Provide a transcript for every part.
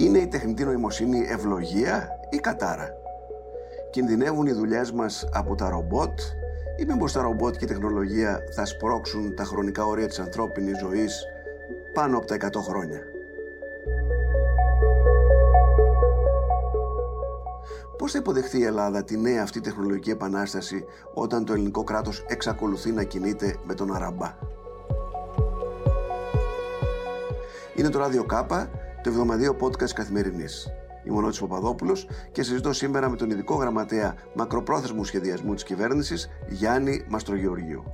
Είναι η τεχνητή νοημοσύνη ευλογία ή κατάρα; Κινδυνεύουν οι δουλειές μας από τα ρομπότ; Ή μήπως τα ρομπότ και η τεχνολογία θα σπρώξουν τα χρονικά όρια της ανθρώπινης ζωής πάνω από τα 100 χρόνια; Πώς θα υποδεχθεί η Ελλάδα τη νέα αυτή τεχνολογική επανάσταση όταν το ελληνικό κράτος εξακολουθεί να κινείται με τον Αραμπά; Είναι το Ράδιο Κάπα, το εβδομαδίο podcast καθημερινής. Είμαι ο Νότης Παπαδόπουλος και συζητώ σήμερα με τον ειδικό γραμματέα μακροπρόθεσμου σχεδιασμού της κυβέρνησης Γιάννη Μαστρογεωργίου.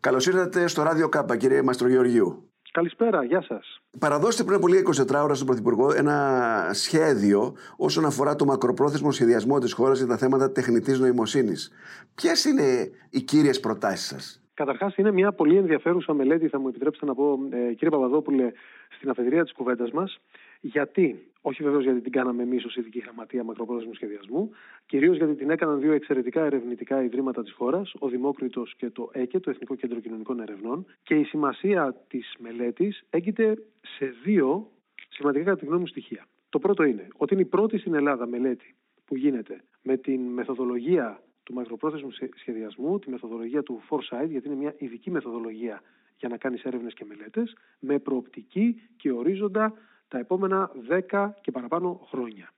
Καλώς ήρθατε στο Ράδιο Κάπα, κύριε Μαστρογεωργίου. Καλησπέρα, γεια σας. Παραδώστε πριν από λίγα 24 ώρα στον Πρωθυπουργό ένα σχέδιο όσον αφορά το μακροπρόθεσμο σχεδιασμό της χώρας για τα θέματα τεχνητής νοημοσύνης. Ποιες είναι οι κύριες προτάσεις σας, Καταρχάς, είναι μια πολύ ενδιαφέρουσα μελέτη, θα μου επιτρέψετε να πω, ε, κύριε Παπαδόπουλε, στην αφεντηρία της κουβέντας μας. Γιατί, όχι βεβαίως γιατί την κάναμε εμείς ως ειδική γραμματεία μακροπρόθεσμου σχεδιασμού, κυρίως γιατί την έκαναν δύο εξαιρετικά ερευνητικά ιδρύματα της χώρας, ο Δημόκριτος και το ΕΚΕ, το Εθνικό Κέντρο Κοινωνικών Ερευνών. Και η σημασία της μελέτης έγκυται σε δύο σημαντικά κατά τη γνώμη μου στοιχεία. Το πρώτο είναι ότι είναι η πρώτη στην Ελλάδα μελέτη που γίνεται με την μεθοδολογία του μακροπρόθεσμου σχεδιασμού, τη μεθοδολογία του foresight, γιατί είναι μια ειδική μεθοδολογία για να κάνεις έρευνες και μελέτες, με προοπτική και ορίζοντα τα επόμενα 10 και παραπάνω χρόνια.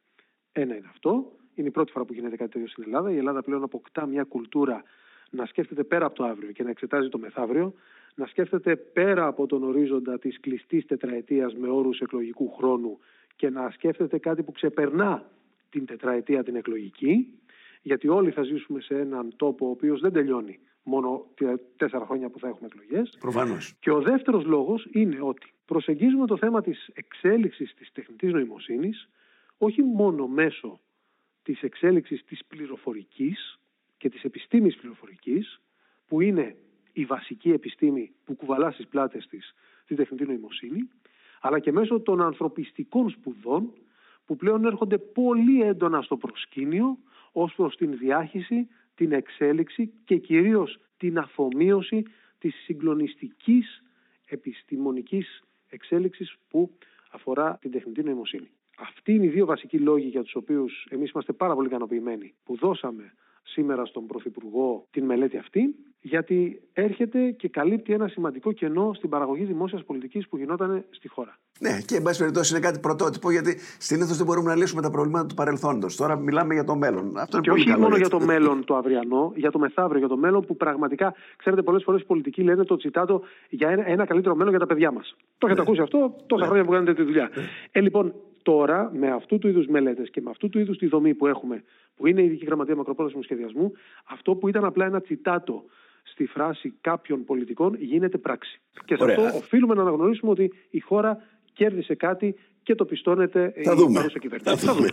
Ένα είναι αυτό. Είναι η πρώτη φορά που γίνεται κάτι τέτοιο στην Ελλάδα. Η Ελλάδα πλέον αποκτά μια κουλτούρα να σκέφτεται πέρα από το αύριο και να εξετάζει το μεθαύριο, να σκέφτεται πέρα από τον ορίζοντα της κλειστής τετραετίας με όρους εκλογικού χρόνου και να σκέφτεται κάτι που ξεπερνά την τετραετία την εκλογική, γιατί όλοι θα ζήσουμε σε έναν τόπο ο οποίος δεν τελειώνει μόνο τέσσερα χρόνια που θα έχουμε εκλογές. Προφανώς. Και ο δεύτερος λόγος είναι ότι προσεγγίζουμε το θέμα της εξέλιξης της τεχνητής νοημοσύνης όχι μόνο μέσω της εξέλιξης της πληροφορικής και της επιστήμης πληροφορικής, που είναι η βασική επιστήμη που κουβαλά στις πλάτες της τη τεχνητή νοημοσύνη, αλλά και μέσω των ανθρωπιστικών σπουδών που πλέον έρχονται πολύ έντονα στο προσκήνιο ως προς την διάχυση, την εξέλιξη και κυρίως την αφομοίωση της συγκλονιστικής επιστημονικής εξέλιξης που αφορά την τεχνητή νοημοσύνη. Αυτοί είναι οι δύο βασικοί λόγοι για τους οποίους εμείς είμαστε πάρα πολύ ικανοποιημένοι που δώσαμε σήμερα στον Πρωθυπουργό την μελέτη αυτή, γιατί έρχεται και καλύπτει ένα σημαντικό κενό στην παραγωγή δημόσιας πολιτικής που γινόταν στη χώρα. Ναι, και εν πάση περιπτώσει είναι κάτι πρωτότυπο, γιατί συνήθως δεν μπορούμε να λύσουμε τα προβλήματα του παρελθόντος. Τώρα μιλάμε για το μέλλον. Αυτό είναι και πολύ όχι καλό, μόνο για το μέλλον το αυριανό, για το μεθαύριο, για το μέλλον που πραγματικά, ξέρετε, πολλές φορές οι πολιτικοί λένε το τσιτάτο για ένα, ένα καλύτερο μέλλον για τα παιδιά μας. Το έχετε ναι. ακούσει αυτό τόσα ναι. χρόνια που κάνετε τη δουλειά. Ναι. Ε, λοιπόν, τώρα με αυτού του είδους μελέτες και με αυτού του είδους τη δομή που έχουμε, που είναι η Ειδική Γραμματεία Μακροπρόθεσμου Σχεδιασμού, αυτό που ήταν απλά ένα τσιτάτο στη φράση κάποιων πολιτικών γίνεται πράξη. Και σε αυτό οφείλουμε να αναγνωρίσουμε ότι η χώρα κέρδισε κάτι και το πιστώνεται θα η παρούσα κυβέρνηση. Θα δούμε.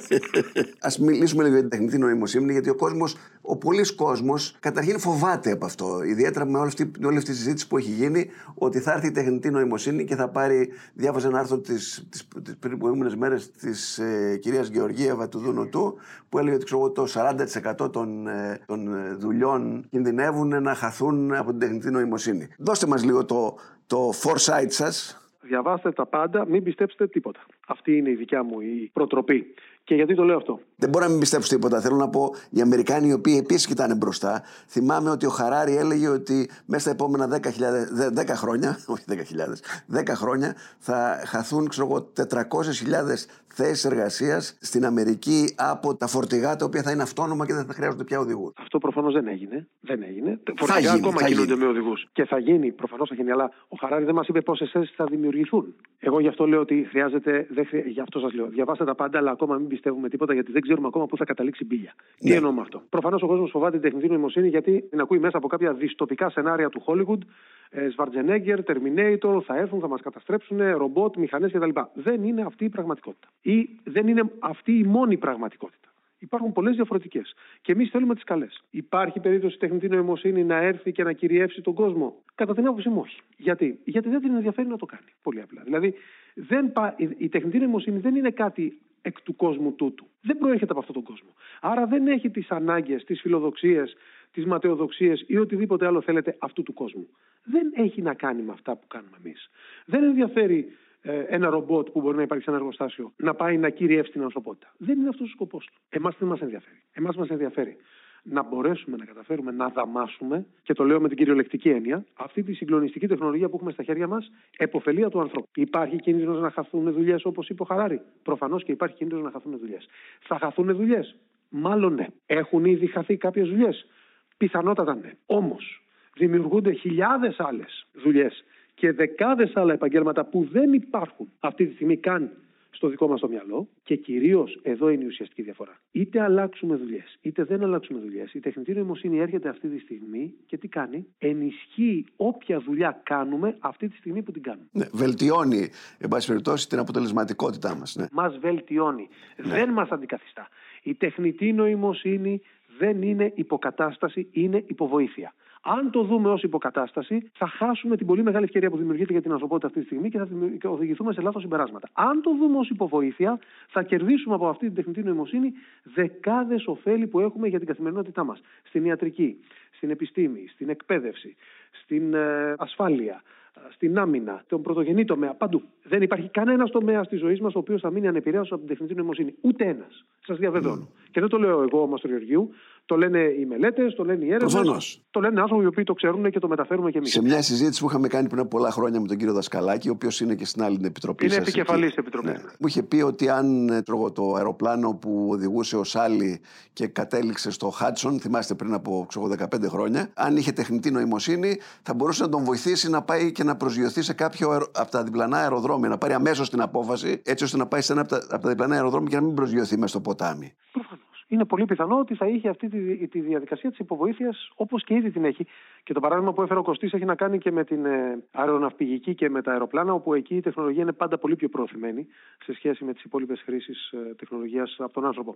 Α μιλήσουμε λίγο για την τεχνητή νοημοσύνη, γιατί ο κόσμος, ο πολλής κόσμος, καταρχήν φοβάται από αυτό. Ιδιαίτερα με όλη αυτή, όλη αυτή τη συζήτηση που έχει γίνει, ότι θα έρθει η τεχνητή νοημοσύνη και θα πάρει. Διάβαζε ένα άρθρο τι πριν προηγούμενε μέρες της ε, κυρίας Γεωργίευα του Δούνου του, που έλεγε ότι ξέρω, το 40% των, ε, των ε, δουλειών κινδυνεύουν να χαθούν από την τεχνητή νοημοσύνη. Δώστε μας λίγο το, το foresight σας Διαβάστε τα πάντα, μην πιστέψετε τίποτα. Αυτή είναι η δικιά μου η προτροπή. Και γιατί το λέω αυτό; Δεν μπορώ να μην πιστέψω τίποτα. Θέλω να πω οι Αμερικάνοι οι οποίοι επίσης κοιτάνε μπροστά. Θυμάμαι ότι ο Χαράρη έλεγε ότι μέσα στα επόμενα 10, 10 χρόνια, όχι 10.000, 10 χρόνια θα χαθούν ξέρω 400.000 θέσεις εργασίας στην Αμερική από τα φορτηγά τα οποία θα είναι αυτόνομα και δεν θα χρειάζονται πια οδηγούς. Αυτό προφανώς δεν έγινε. Δεν έγινε. Φορτηγά γίνει, ακόμα κινούνται με οδηγούς. Και θα γίνει, προφανώς θα γίνει. Αλλά ο Χαράρη δεν μας είπε πόσες θέσεις θα δημιουργηθούν. Εγώ γι' αυτό λέω ότι χρειάζεται. Δεν χρει... Γι' αυτό σας λέω. Διαβάστε τα πάντα, αλλά ακόμα μην πιστεύουμε τίποτα γιατί δεν ξέρουμε ακόμα πού θα καταλήξει η μπύλια. Ναι. Τι εννοώ με αυτό. Προφανώς ο κόσμος φοβάται την τεχνητή νοημοσύνη γιατί την ακούει μέσα από κάποια δυστοπικά σενάρια του Hollywood. Σβαρτζενέγκερ, Terminator, θα έρθουν, θα μας καταστρέψουν, ρομπότ, μηχανές κτλ. Δεν είναι αυτή η πραγματικότητα. Ή δεν είναι αυτή η μόνη πραγματικότητα. Υπάρχουν πολλές διαφορετικές. Και εμείς θέλουμε τις καλές. Υπάρχει περίπτωση η τεχνητή νοημοσύνη να έρθει και να κυριεύσει τον κόσμο. Κατά την άποψή μου, όχι. Γιατί; Γιατί δεν την ενδιαφέρει να το κάνει. Πολύ απλά. Δηλαδή, δεν πα... η τεχνητή νοημοσύνη δεν είναι κάτι εκ του κόσμου τούτου. Δεν προέρχεται από αυτόν τον κόσμο. Άρα δεν έχει τις ανάγκες, τις φιλοδοξίες, τις ματαιοδοξίες ή οτιδήποτε άλλο θέλετε αυτού του κόσμου. Δεν έχει να κάνει με αυτά που κάνουμε εμείς. Δεν ενδιαφέρει ε, ένα ρομπότ που μπορεί να υπάρχει σε ένα εργοστάσιο να πάει να κυριεύσει την ανθρωπότητα. Δεν είναι αυτός ο σκοπός του. Εμάς δεν μας ενδιαφέρει; Εμάς μας ενδιαφέρει να μπορέσουμε να καταφέρουμε να δαμάσουμε, και το λέω με την κυριολεκτική έννοια, αυτή τη συγκλονιστική τεχνολογία που έχουμε στα χέρια μας, εποφελία του ανθρώπου. Υπάρχει κίνδυνος να χαθούν δουλειές, όπως είπε ο Χαράρη. Προφανώς και υπάρχει κίνδυνος να χαθούν δουλειές. Θα χαθούν δουλειές; Μάλλον ναι. Έχουν ήδη χαθεί κάποιες δουλειές; Πιθανότατα ναι. Όμως δημιουργούνται χιλιάδες άλλες δουλειές και δεκάδες άλλα επαγγέλματα που δεν υπάρχουν αυτή τη στιγμή καν στο δικό μας το μυαλό και κυρίως εδώ είναι η ουσιαστική διαφορά. Είτε αλλάξουμε δουλειές, είτε δεν αλλάξουμε δουλειές, η τεχνητή νοημοσύνη έρχεται αυτή τη στιγμή και τι κάνει, ενισχύει όποια δουλειά κάνουμε αυτή τη στιγμή που την κάνουμε. Ναι, βελτιώνει, εν πάση περιπτώσει, την αποτελεσματικότητά μας. Ναι. Μας βελτιώνει. Ναι. Δεν μας αντικαθιστά. Η τεχνητή νοημοσύνη δεν είναι υποκατάσταση, είναι υποβοήθεια. Αν το δούμε ως υποκατάσταση, θα χάσουμε την πολύ μεγάλη ευκαιρία που δημιουργείται για την ανθρωπότητα αυτή τη στιγμή και θα οδηγηθούμε σε λάθος συμπεράσματα. Αν το δούμε ως υποβοήθεια, θα κερδίσουμε από αυτή την τεχνητή νοημοσύνη δεκάδες ωφέλη που έχουμε για την καθημερινότητά μας. Στην ιατρική, στην επιστήμη, στην εκπαίδευση, στην ε, ασφάλεια, στην άμυνα, τον πρωτογενή τομέα, παντού. Δεν υπάρχει κανένας τομέας της ζωής μας ο οποίος θα μείνει ανεπηρέαστο από την τεχνητή νοημοσύνη. Ούτε ένας. Σας διαβεβαιώνω. Mm. Και δεν το λέω εγώ όμως του Γεωργίου, το λένε οι μελέτες, το λένε οι έρευνες. Το λένε άνθρωποι οι οποίοι το ξέρουν και το μεταφέρουμε και εμείς. Σε μια συζήτηση που είχαμε κάνει πριν από πολλά χρόνια με τον κύριο Δασκαλάκη, ο οποίος είναι και στην άλλη επιτροπή. Είναι επικεφαλής επιτροπής. Ναι. Μου είχε πει ότι αν ε, τρώγω το αεροπλάνο που οδηγούσε ο Σάλι και κατέληξε στο Χάτσον, θυμάστε πριν από ξέρω, 15 χρόνια, αν είχε τεχνητή νοημοσύνη, θα μπορούσε να τον βοηθήσει να πάει και να προσγειωθεί σε κάποιο από τα διπλανά αεροδρόμια, να πάρει αμέσως την απόφαση, έτσι ώστε να πάει σε ένα από τα, από τα διπλανά αεροδρόμια και να μην προσγειωθεί μέσα στο ποτάμι είναι πολύ πιθανό ότι θα είχε αυτή τη, τη διαδικασία της υποβοήθειας όπως και ήδη την έχει. Και το παράδειγμα που έφερε ο Κωστής έχει να κάνει και με την ε, αεροναυπηγική και με τα αεροπλάνα, όπου εκεί η τεχνολογία είναι πάντα πολύ πιο προωθημένη σε σχέση με τις υπόλοιπες χρήσεις ε, τεχνολογίας από τον άνθρωπο.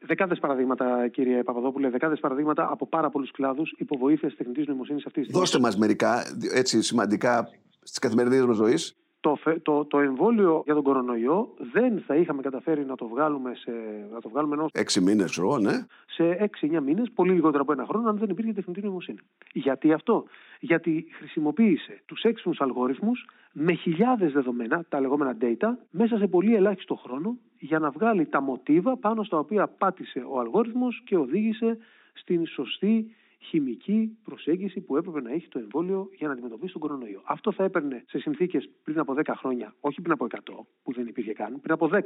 Δεκάδες παραδείγματα, κύριε Παπαδόπουλε, δεκάδες παραδείγματα από πάρα πολλούς κλάδους υποβοήθειας τεχνητής νοημοσύνης αυτής τη στιγμή. Δώστε μας μερικά έτσι σημαντικά στις καθημερινές μας ζωής το, το, το εμβόλιο για τον κορονοϊό δεν θα είχαμε καταφέρει να το βγάλουμε σε. Να το βγάλουμε ενός... Έξι μήνες, εγώ, ναι. Σε έξι-εννιά μήνες, πολύ λιγότερο από ένα χρόνο, αν δεν υπήρχε τεχνητή νοημοσύνη. Γιατί αυτό; Γιατί χρησιμοποίησε τους έξυπνους αλγόριθμους με χιλιάδες δεδομένα, τα λεγόμενα data, μέσα σε πολύ ελάχιστο χρόνο για να βγάλει τα μοτίβα πάνω στα οποία πάτησε ο αλγόριθμος και οδήγησε στην σωστή χημική προσέγγιση που έπρεπε να έχει το εμβόλιο για να αντιμετωπίσει τον κορονοϊό. Αυτό θα έπαιρνε σε συνθήκες πριν από 10 χρόνια, όχι πριν από 100, που δεν υπήρχε καν, πριν από 10.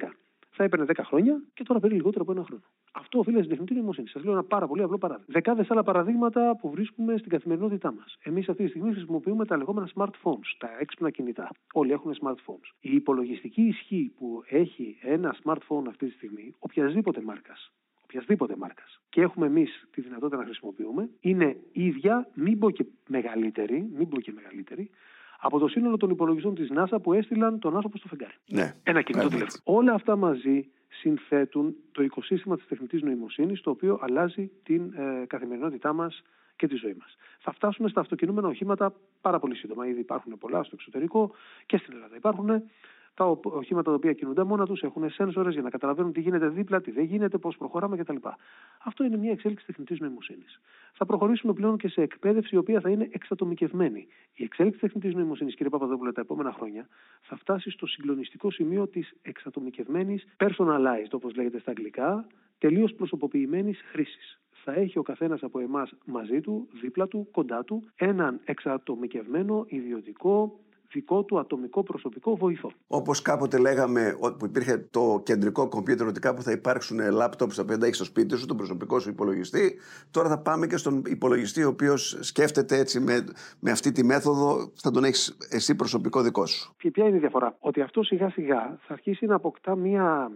Θα έπαιρνε 10 χρόνια και τώρα παίρνει λιγότερο από ένα χρόνο. Αυτό οφείλεται στην τεχνητή νοημοσύνη. Σας λέω ένα πάρα πολύ απλό παράδειγμα. Δεκάδες άλλα παραδείγματα που βρίσκουμε στην καθημερινότητά μας. Εμείς αυτή τη στιγμή χρησιμοποιούμε τα λεγόμενα smartphones, τα έξυπνα κινητά. Όλοι έχουν smartphones. Η υπολογιστική ισχύ που έχει ένα smartphone αυτή τη στιγμή, οποιασδήποτε μάρκας, οποιασδήποτε μάρκας και έχουμε εμείς τη δυνατότητα να χρησιμοποιούμε, είναι ίδια, μην πω και μεγαλύτερη, μην πω και μεγαλύτερη, από το σύνολο των υπολογιστών της NASA που έστειλαν τον άνθρωπο στο φεγγάρι. Ναι. Ένα κινητό τηλέφωνο. Όλα αυτά μαζί συνθέτουν το οικοσύστημα της τεχνητής νοημοσύνης, το οποίο αλλάζει την ε, καθημερινότητά μας και τη ζωή μας. Θα φτάσουμε στα αυτοκινούμενα οχήματα πάρα πολύ σύντομα. Ήδη υπάρχουν πολλά στο εξωτερικό και στην Ελλάδα υπάρχουν τα οχήματα τα οποία κινούνται μόνα τους έχουν σένσορες για να καταλαβαίνουν τι γίνεται δίπλα, τι δεν γίνεται, πώς προχωράμε κτλ. Αυτό είναι μια εξέλιξη τεχνητής νοημοσύνης. Θα προχωρήσουμε πλέον και σε εκπαίδευση η οποία θα είναι εξατομικευμένη. Η εξέλιξη τεχνητής νοημοσύνης, κύριε Παπαδόπουλε, τα επόμενα χρόνια θα φτάσει στο συγκλονιστικό σημείο της εξατομικευμένης, personalized όπως λέγεται στα αγγλικά, τελείως προσωποποιημένης χρήσης θα έχει ο καθένας από εμάς μαζί του, δίπλα του, κοντά του, έναν εξατομικευμένο, ιδιωτικό, δικό του ατομικό προσωπικό βοηθό. Όπως κάποτε λέγαμε που υπήρχε το κεντρικό κομπιούτερ ότι κάπου θα υπάρξουν λάπτοπς τα οποία έχει στο σπίτι σου, τον προσωπικό σου υπολογιστή. Τώρα θα πάμε και στον υπολογιστή ο οποίος σκέφτεται έτσι με, με αυτή τη μέθοδο, θα τον έχεις εσύ προσωπικό δικό σου. Και ποια είναι η διαφορά, Ότι αυτό σιγά σιγά θα αρχίσει να αποκτά μία.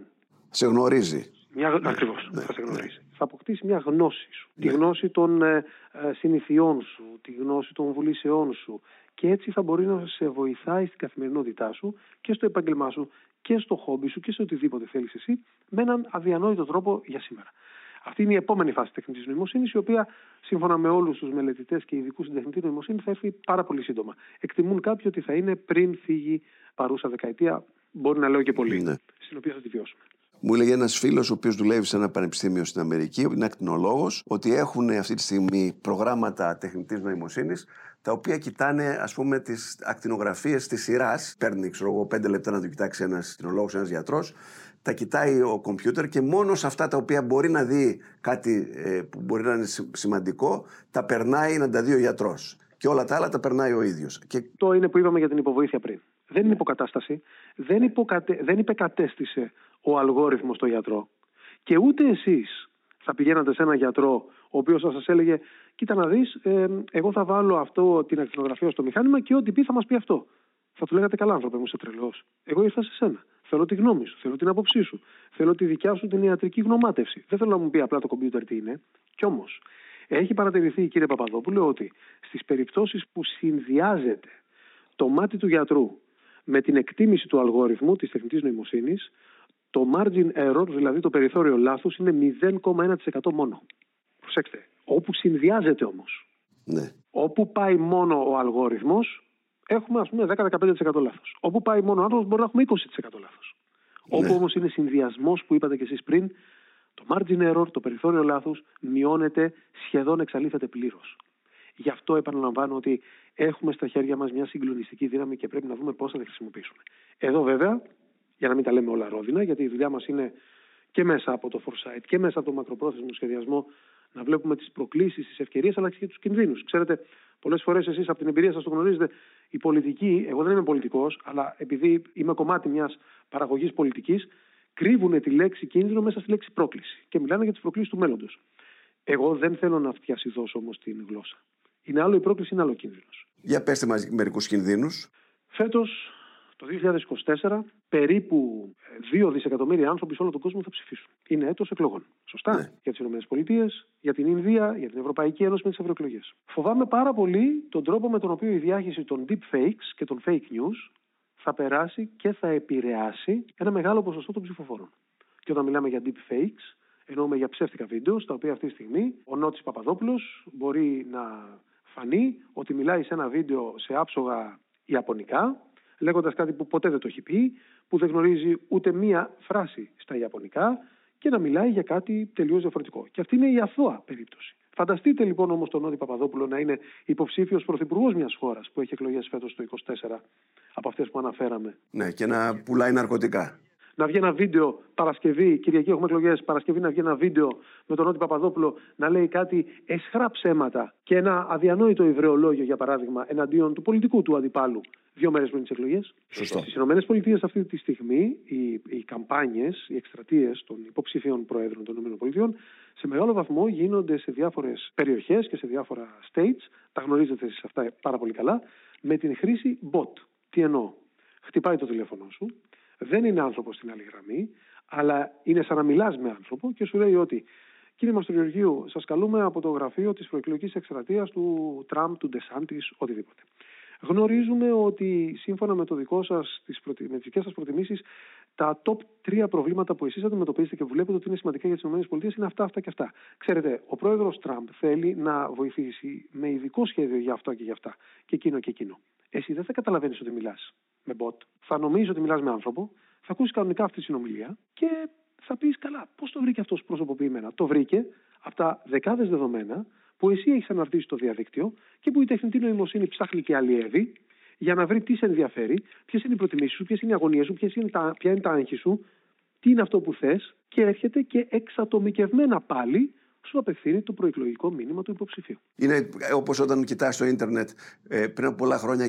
Σε γνωρίζει. Μια... Ναι, Ακριβώς. Ναι, θα σε γνωρίζει. Ναι. Θα αποκτήσει μια γνώση σου. Τη ναι. γνώση των ε, ε, συνηθιών σου, τη γνώση των βουλήσεών σου, και έτσι θα μπορεί να σε βοηθάει στην καθημερινότητά σου και στο επάγγελμά σου και στο χόμπι σου και σε οτιδήποτε θέλεις εσύ με έναν αδιανόητο τρόπο για σήμερα. Αυτή είναι η επόμενη φάση της τεχνητής νοημοσύνης, η οποία σύμφωνα με όλους τους μελετητές και ειδικούς στην τεχνητή νοημοσύνη θα έρθει πάρα πολύ σύντομα. Εκτιμούν κάποιοι ότι θα είναι πριν φύγει παρούσα δεκαετία, μπορεί να λέω και πολύ, ναι. στην οποία θα τη βιώσουμε. Μου έλεγε ένας φίλος, ο οποίος δουλεύει σε ένα πανεπιστήμιο στην Αμερική, είναι ακτινολόγος, ότι έχουν αυτή τη στιγμή προγράμματα τεχνητής νοημοσύνης τα οποία κοιτάνε, ας πούμε, τις ακτινογραφίες της σειράς. Παίρνει, ξέρω εγώ, πέντε λεπτά να το κοιτάξει ένας ακτινολόγος, ένας γιατρός. Τα κοιτάει ο κομπιούτερ και μόνο σε αυτά τα οποία μπορεί να δει κάτι ε, που μπορεί να είναι σημαντικό, τα περνάει να τα δει ο γιατρός. Και όλα τα άλλα τα περνάει ο ίδιος. Και... Το είναι που είπαμε για την υποβοήθεια πριν. Δεν είναι υποκατάσταση. Δεν, υποκατε... δεν υπεκατέστησε ο αλγόριθμος στο γιατρό. Και ούτε εσείς θα πηγαίνατε σε έναν γιατρό ο οποίος θα σας έλεγε: Κοίτα να δεις, ε, εγώ θα βάλω αυτό την ακτινογραφία στο μηχάνημα και ό,τι πει θα μας πει αυτό. Θα του λέγατε: Καλά, άνθρωπε μου, είσαι τρελός. Εγώ ήρθα σε σένα. Θέλω τη γνώμη σου, θέλω την άποψή σου. Θέλω τη δικιά σου την ιατρική γνωμάτευση. Δεν θέλω να μου πει απλά το κομπιούτερ τι είναι. Κι όμως, έχει παρατηρηθεί, κύριε Παπαδόπουλο, ότι στις περιπτώσεις που συνδυάζεται το μάτι του γιατρού με την εκτίμηση του αλγόριθμου της τεχνητής νοημοσύνης, το margin error, δηλαδή το περιθώριο λάθους, είναι 0,1% μόνο. Προσέξτε. Όπου συνδυάζεται όμως. Ναι. Όπου πάει μόνο ο αλγόριθμος, έχουμε ας πούμε 10-15% λάθος. Όπου πάει μόνο ο άνθρωπος, μπορεί να έχουμε 20% λάθος. Ναι. Όπου όμως είναι συνδυασμός που είπατε κι εσείς πριν, το margin error, το περιθώριο λάθους, μειώνεται, σχεδόν εξαλείφεται πλήρως. Γι' αυτό επαναλαμβάνω ότι έχουμε στα χέρια μας μια συγκλονιστική δύναμη και πρέπει να δούμε πώς θα τη χρησιμοποιήσουμε. Εδώ βέβαια για να μην τα λέμε όλα ρόδινα, γιατί η δουλειά μας είναι και μέσα από το foresight και μέσα από το μακροπρόθεσμο σχεδιασμό να βλέπουμε τις προκλήσεις, τις ευκαιρίες αλλά και τους κινδύνους. Ξέρετε, πολλές φορές εσείς από την εμπειρία σας το γνωρίζετε, η πολιτική, εγώ δεν είμαι πολιτικός, αλλά επειδή είμαι κομμάτι μιας παραγωγής πολιτικής, κρύβουν τη λέξη κίνδυνο μέσα στη λέξη πρόκληση και μιλάνε για τις προκλήσεις του μέλλοντος. Εγώ δεν θέλω να φτιασιδώσω όμως την γλώσσα. Είναι άλλο η πρόκληση, είναι άλλο κίνδυνος. Για πέστε μας μερικούς κινδύνους. Φέτος το 2024 περίπου 2 δισεκατομμύρια άνθρωποι σε όλο τον κόσμο θα ψηφίσουν. Είναι έτος εκλογών. Σωστά. Ναι. Για τις ΗΠΑ, για την Ινδία, για την Ευρωπαϊκή Ένωση με τις ευρωεκλογές. Φοβάμαι πάρα πολύ τον τρόπο με τον οποίο η διάχυση των deep fakes και των fake news θα περάσει και θα επηρεάσει ένα μεγάλο ποσοστό των ψηφοφόρων. Και όταν μιλάμε για deep fakes, εννοούμε για ψεύτικα βίντεο, στα οποία αυτή τη στιγμή ο Νότης Παπαδόπουλος μπορεί να φανεί ότι μιλάει σε ένα βίντεο σε άψογα Ιαπωνικά, λέγοντας κάτι που ποτέ δεν το έχει πει, που δεν γνωρίζει ούτε μία φράση στα Ιαπωνικά και να μιλάει για κάτι τελείως διαφορετικό. Και αυτή είναι η αθώα περίπτωση. Φανταστείτε λοιπόν όμως τον Νότι Παπαδόπουλο να είναι υποψήφιος πρωθυπουργός μιας χώρας που έχει εκλογές φέτος το 24 από αυτές που αναφέραμε. Ναι, και να πουλάει ναρκωτικά να βγει ένα βίντεο Παρασκευή, Κυριακή έχουμε εκλογές, Παρασκευή να βγει ένα βίντεο με τον Νότι Παπαδόπουλο να λέει κάτι εσχρά ψέματα και ένα αδιανόητο ιδρεολόγιο, για παράδειγμα, εναντίον του πολιτικού του αντιπάλου δύο μέρες πριν τις εκλογές. Στις ΗΠΑ αυτή τη στιγμή οι, οι καμπάνιες, οι εκστρατείες των υποψηφίων προέδρων των ΗΠΑ σε μεγάλο βαθμό γίνονται σε διάφορες περιοχές και σε διάφορα states. Τα γνωρίζετε εσείς αυτά πάρα πολύ καλά. Με την χρήση bot. Τι εννοώ; Χτυπάει το τηλέφωνο σου, δεν είναι άνθρωπο στην άλλη γραμμή, αλλά είναι σαν να μιλάς με άνθρωπο και σου λέει ότι Κύριε Μαστοριοργίου, σας καλούμε από το γραφείο της προεκλογικής εκστρατείας του Τραμπ, του Ντεσάντης, οτιδήποτε. Γνωρίζουμε ότι σύμφωνα με, το δικό σας, τις προτι... με τις δικές σας προτιμήσεις τα top τρία προβλήματα που εσείς αντιμετωπίζετε και βλέπετε ότι είναι σημαντικά για τις ΗΠΑ είναι αυτά, αυτά και αυτά. Ξέρετε, ο πρόεδρος Τραμπ θέλει να βοηθήσει με ειδικό σχέδιο για αυτό και για αυτά και εκείνο και εκείνο. Εσύ δεν θα καταλαβαίνεις ότι μιλάς με bot. Θα νομίζεις ότι μιλάς με άνθρωπο, θα ακούσεις κανονικά αυτή τη συνομιλία και θα πεις καλά, πώς το βρήκε αυτός προσωποποιημένα. Το βρήκε από τα δεκάδες δεδομένα που εσύ έχεις αναρτήσει στο διαδίκτυο και που η τεχνητή νοημοσύνη ψάχνει και αλλιεύει για να βρει τι σε ενδιαφέρει, ποιες είναι οι προτιμήσεις σου, ποιες είναι οι αγωνίες σου, είναι τα, ποια είναι τα άγχη σου, τι είναι αυτό που θες και έρχεται και εξατομικευμένα πάλι σου απευθύνει το προεκλογικό μήνυμα του υποψηφίου. Είναι όπως όταν κοιτάς το ίντερνετ ε, πριν από πολλά χρόνια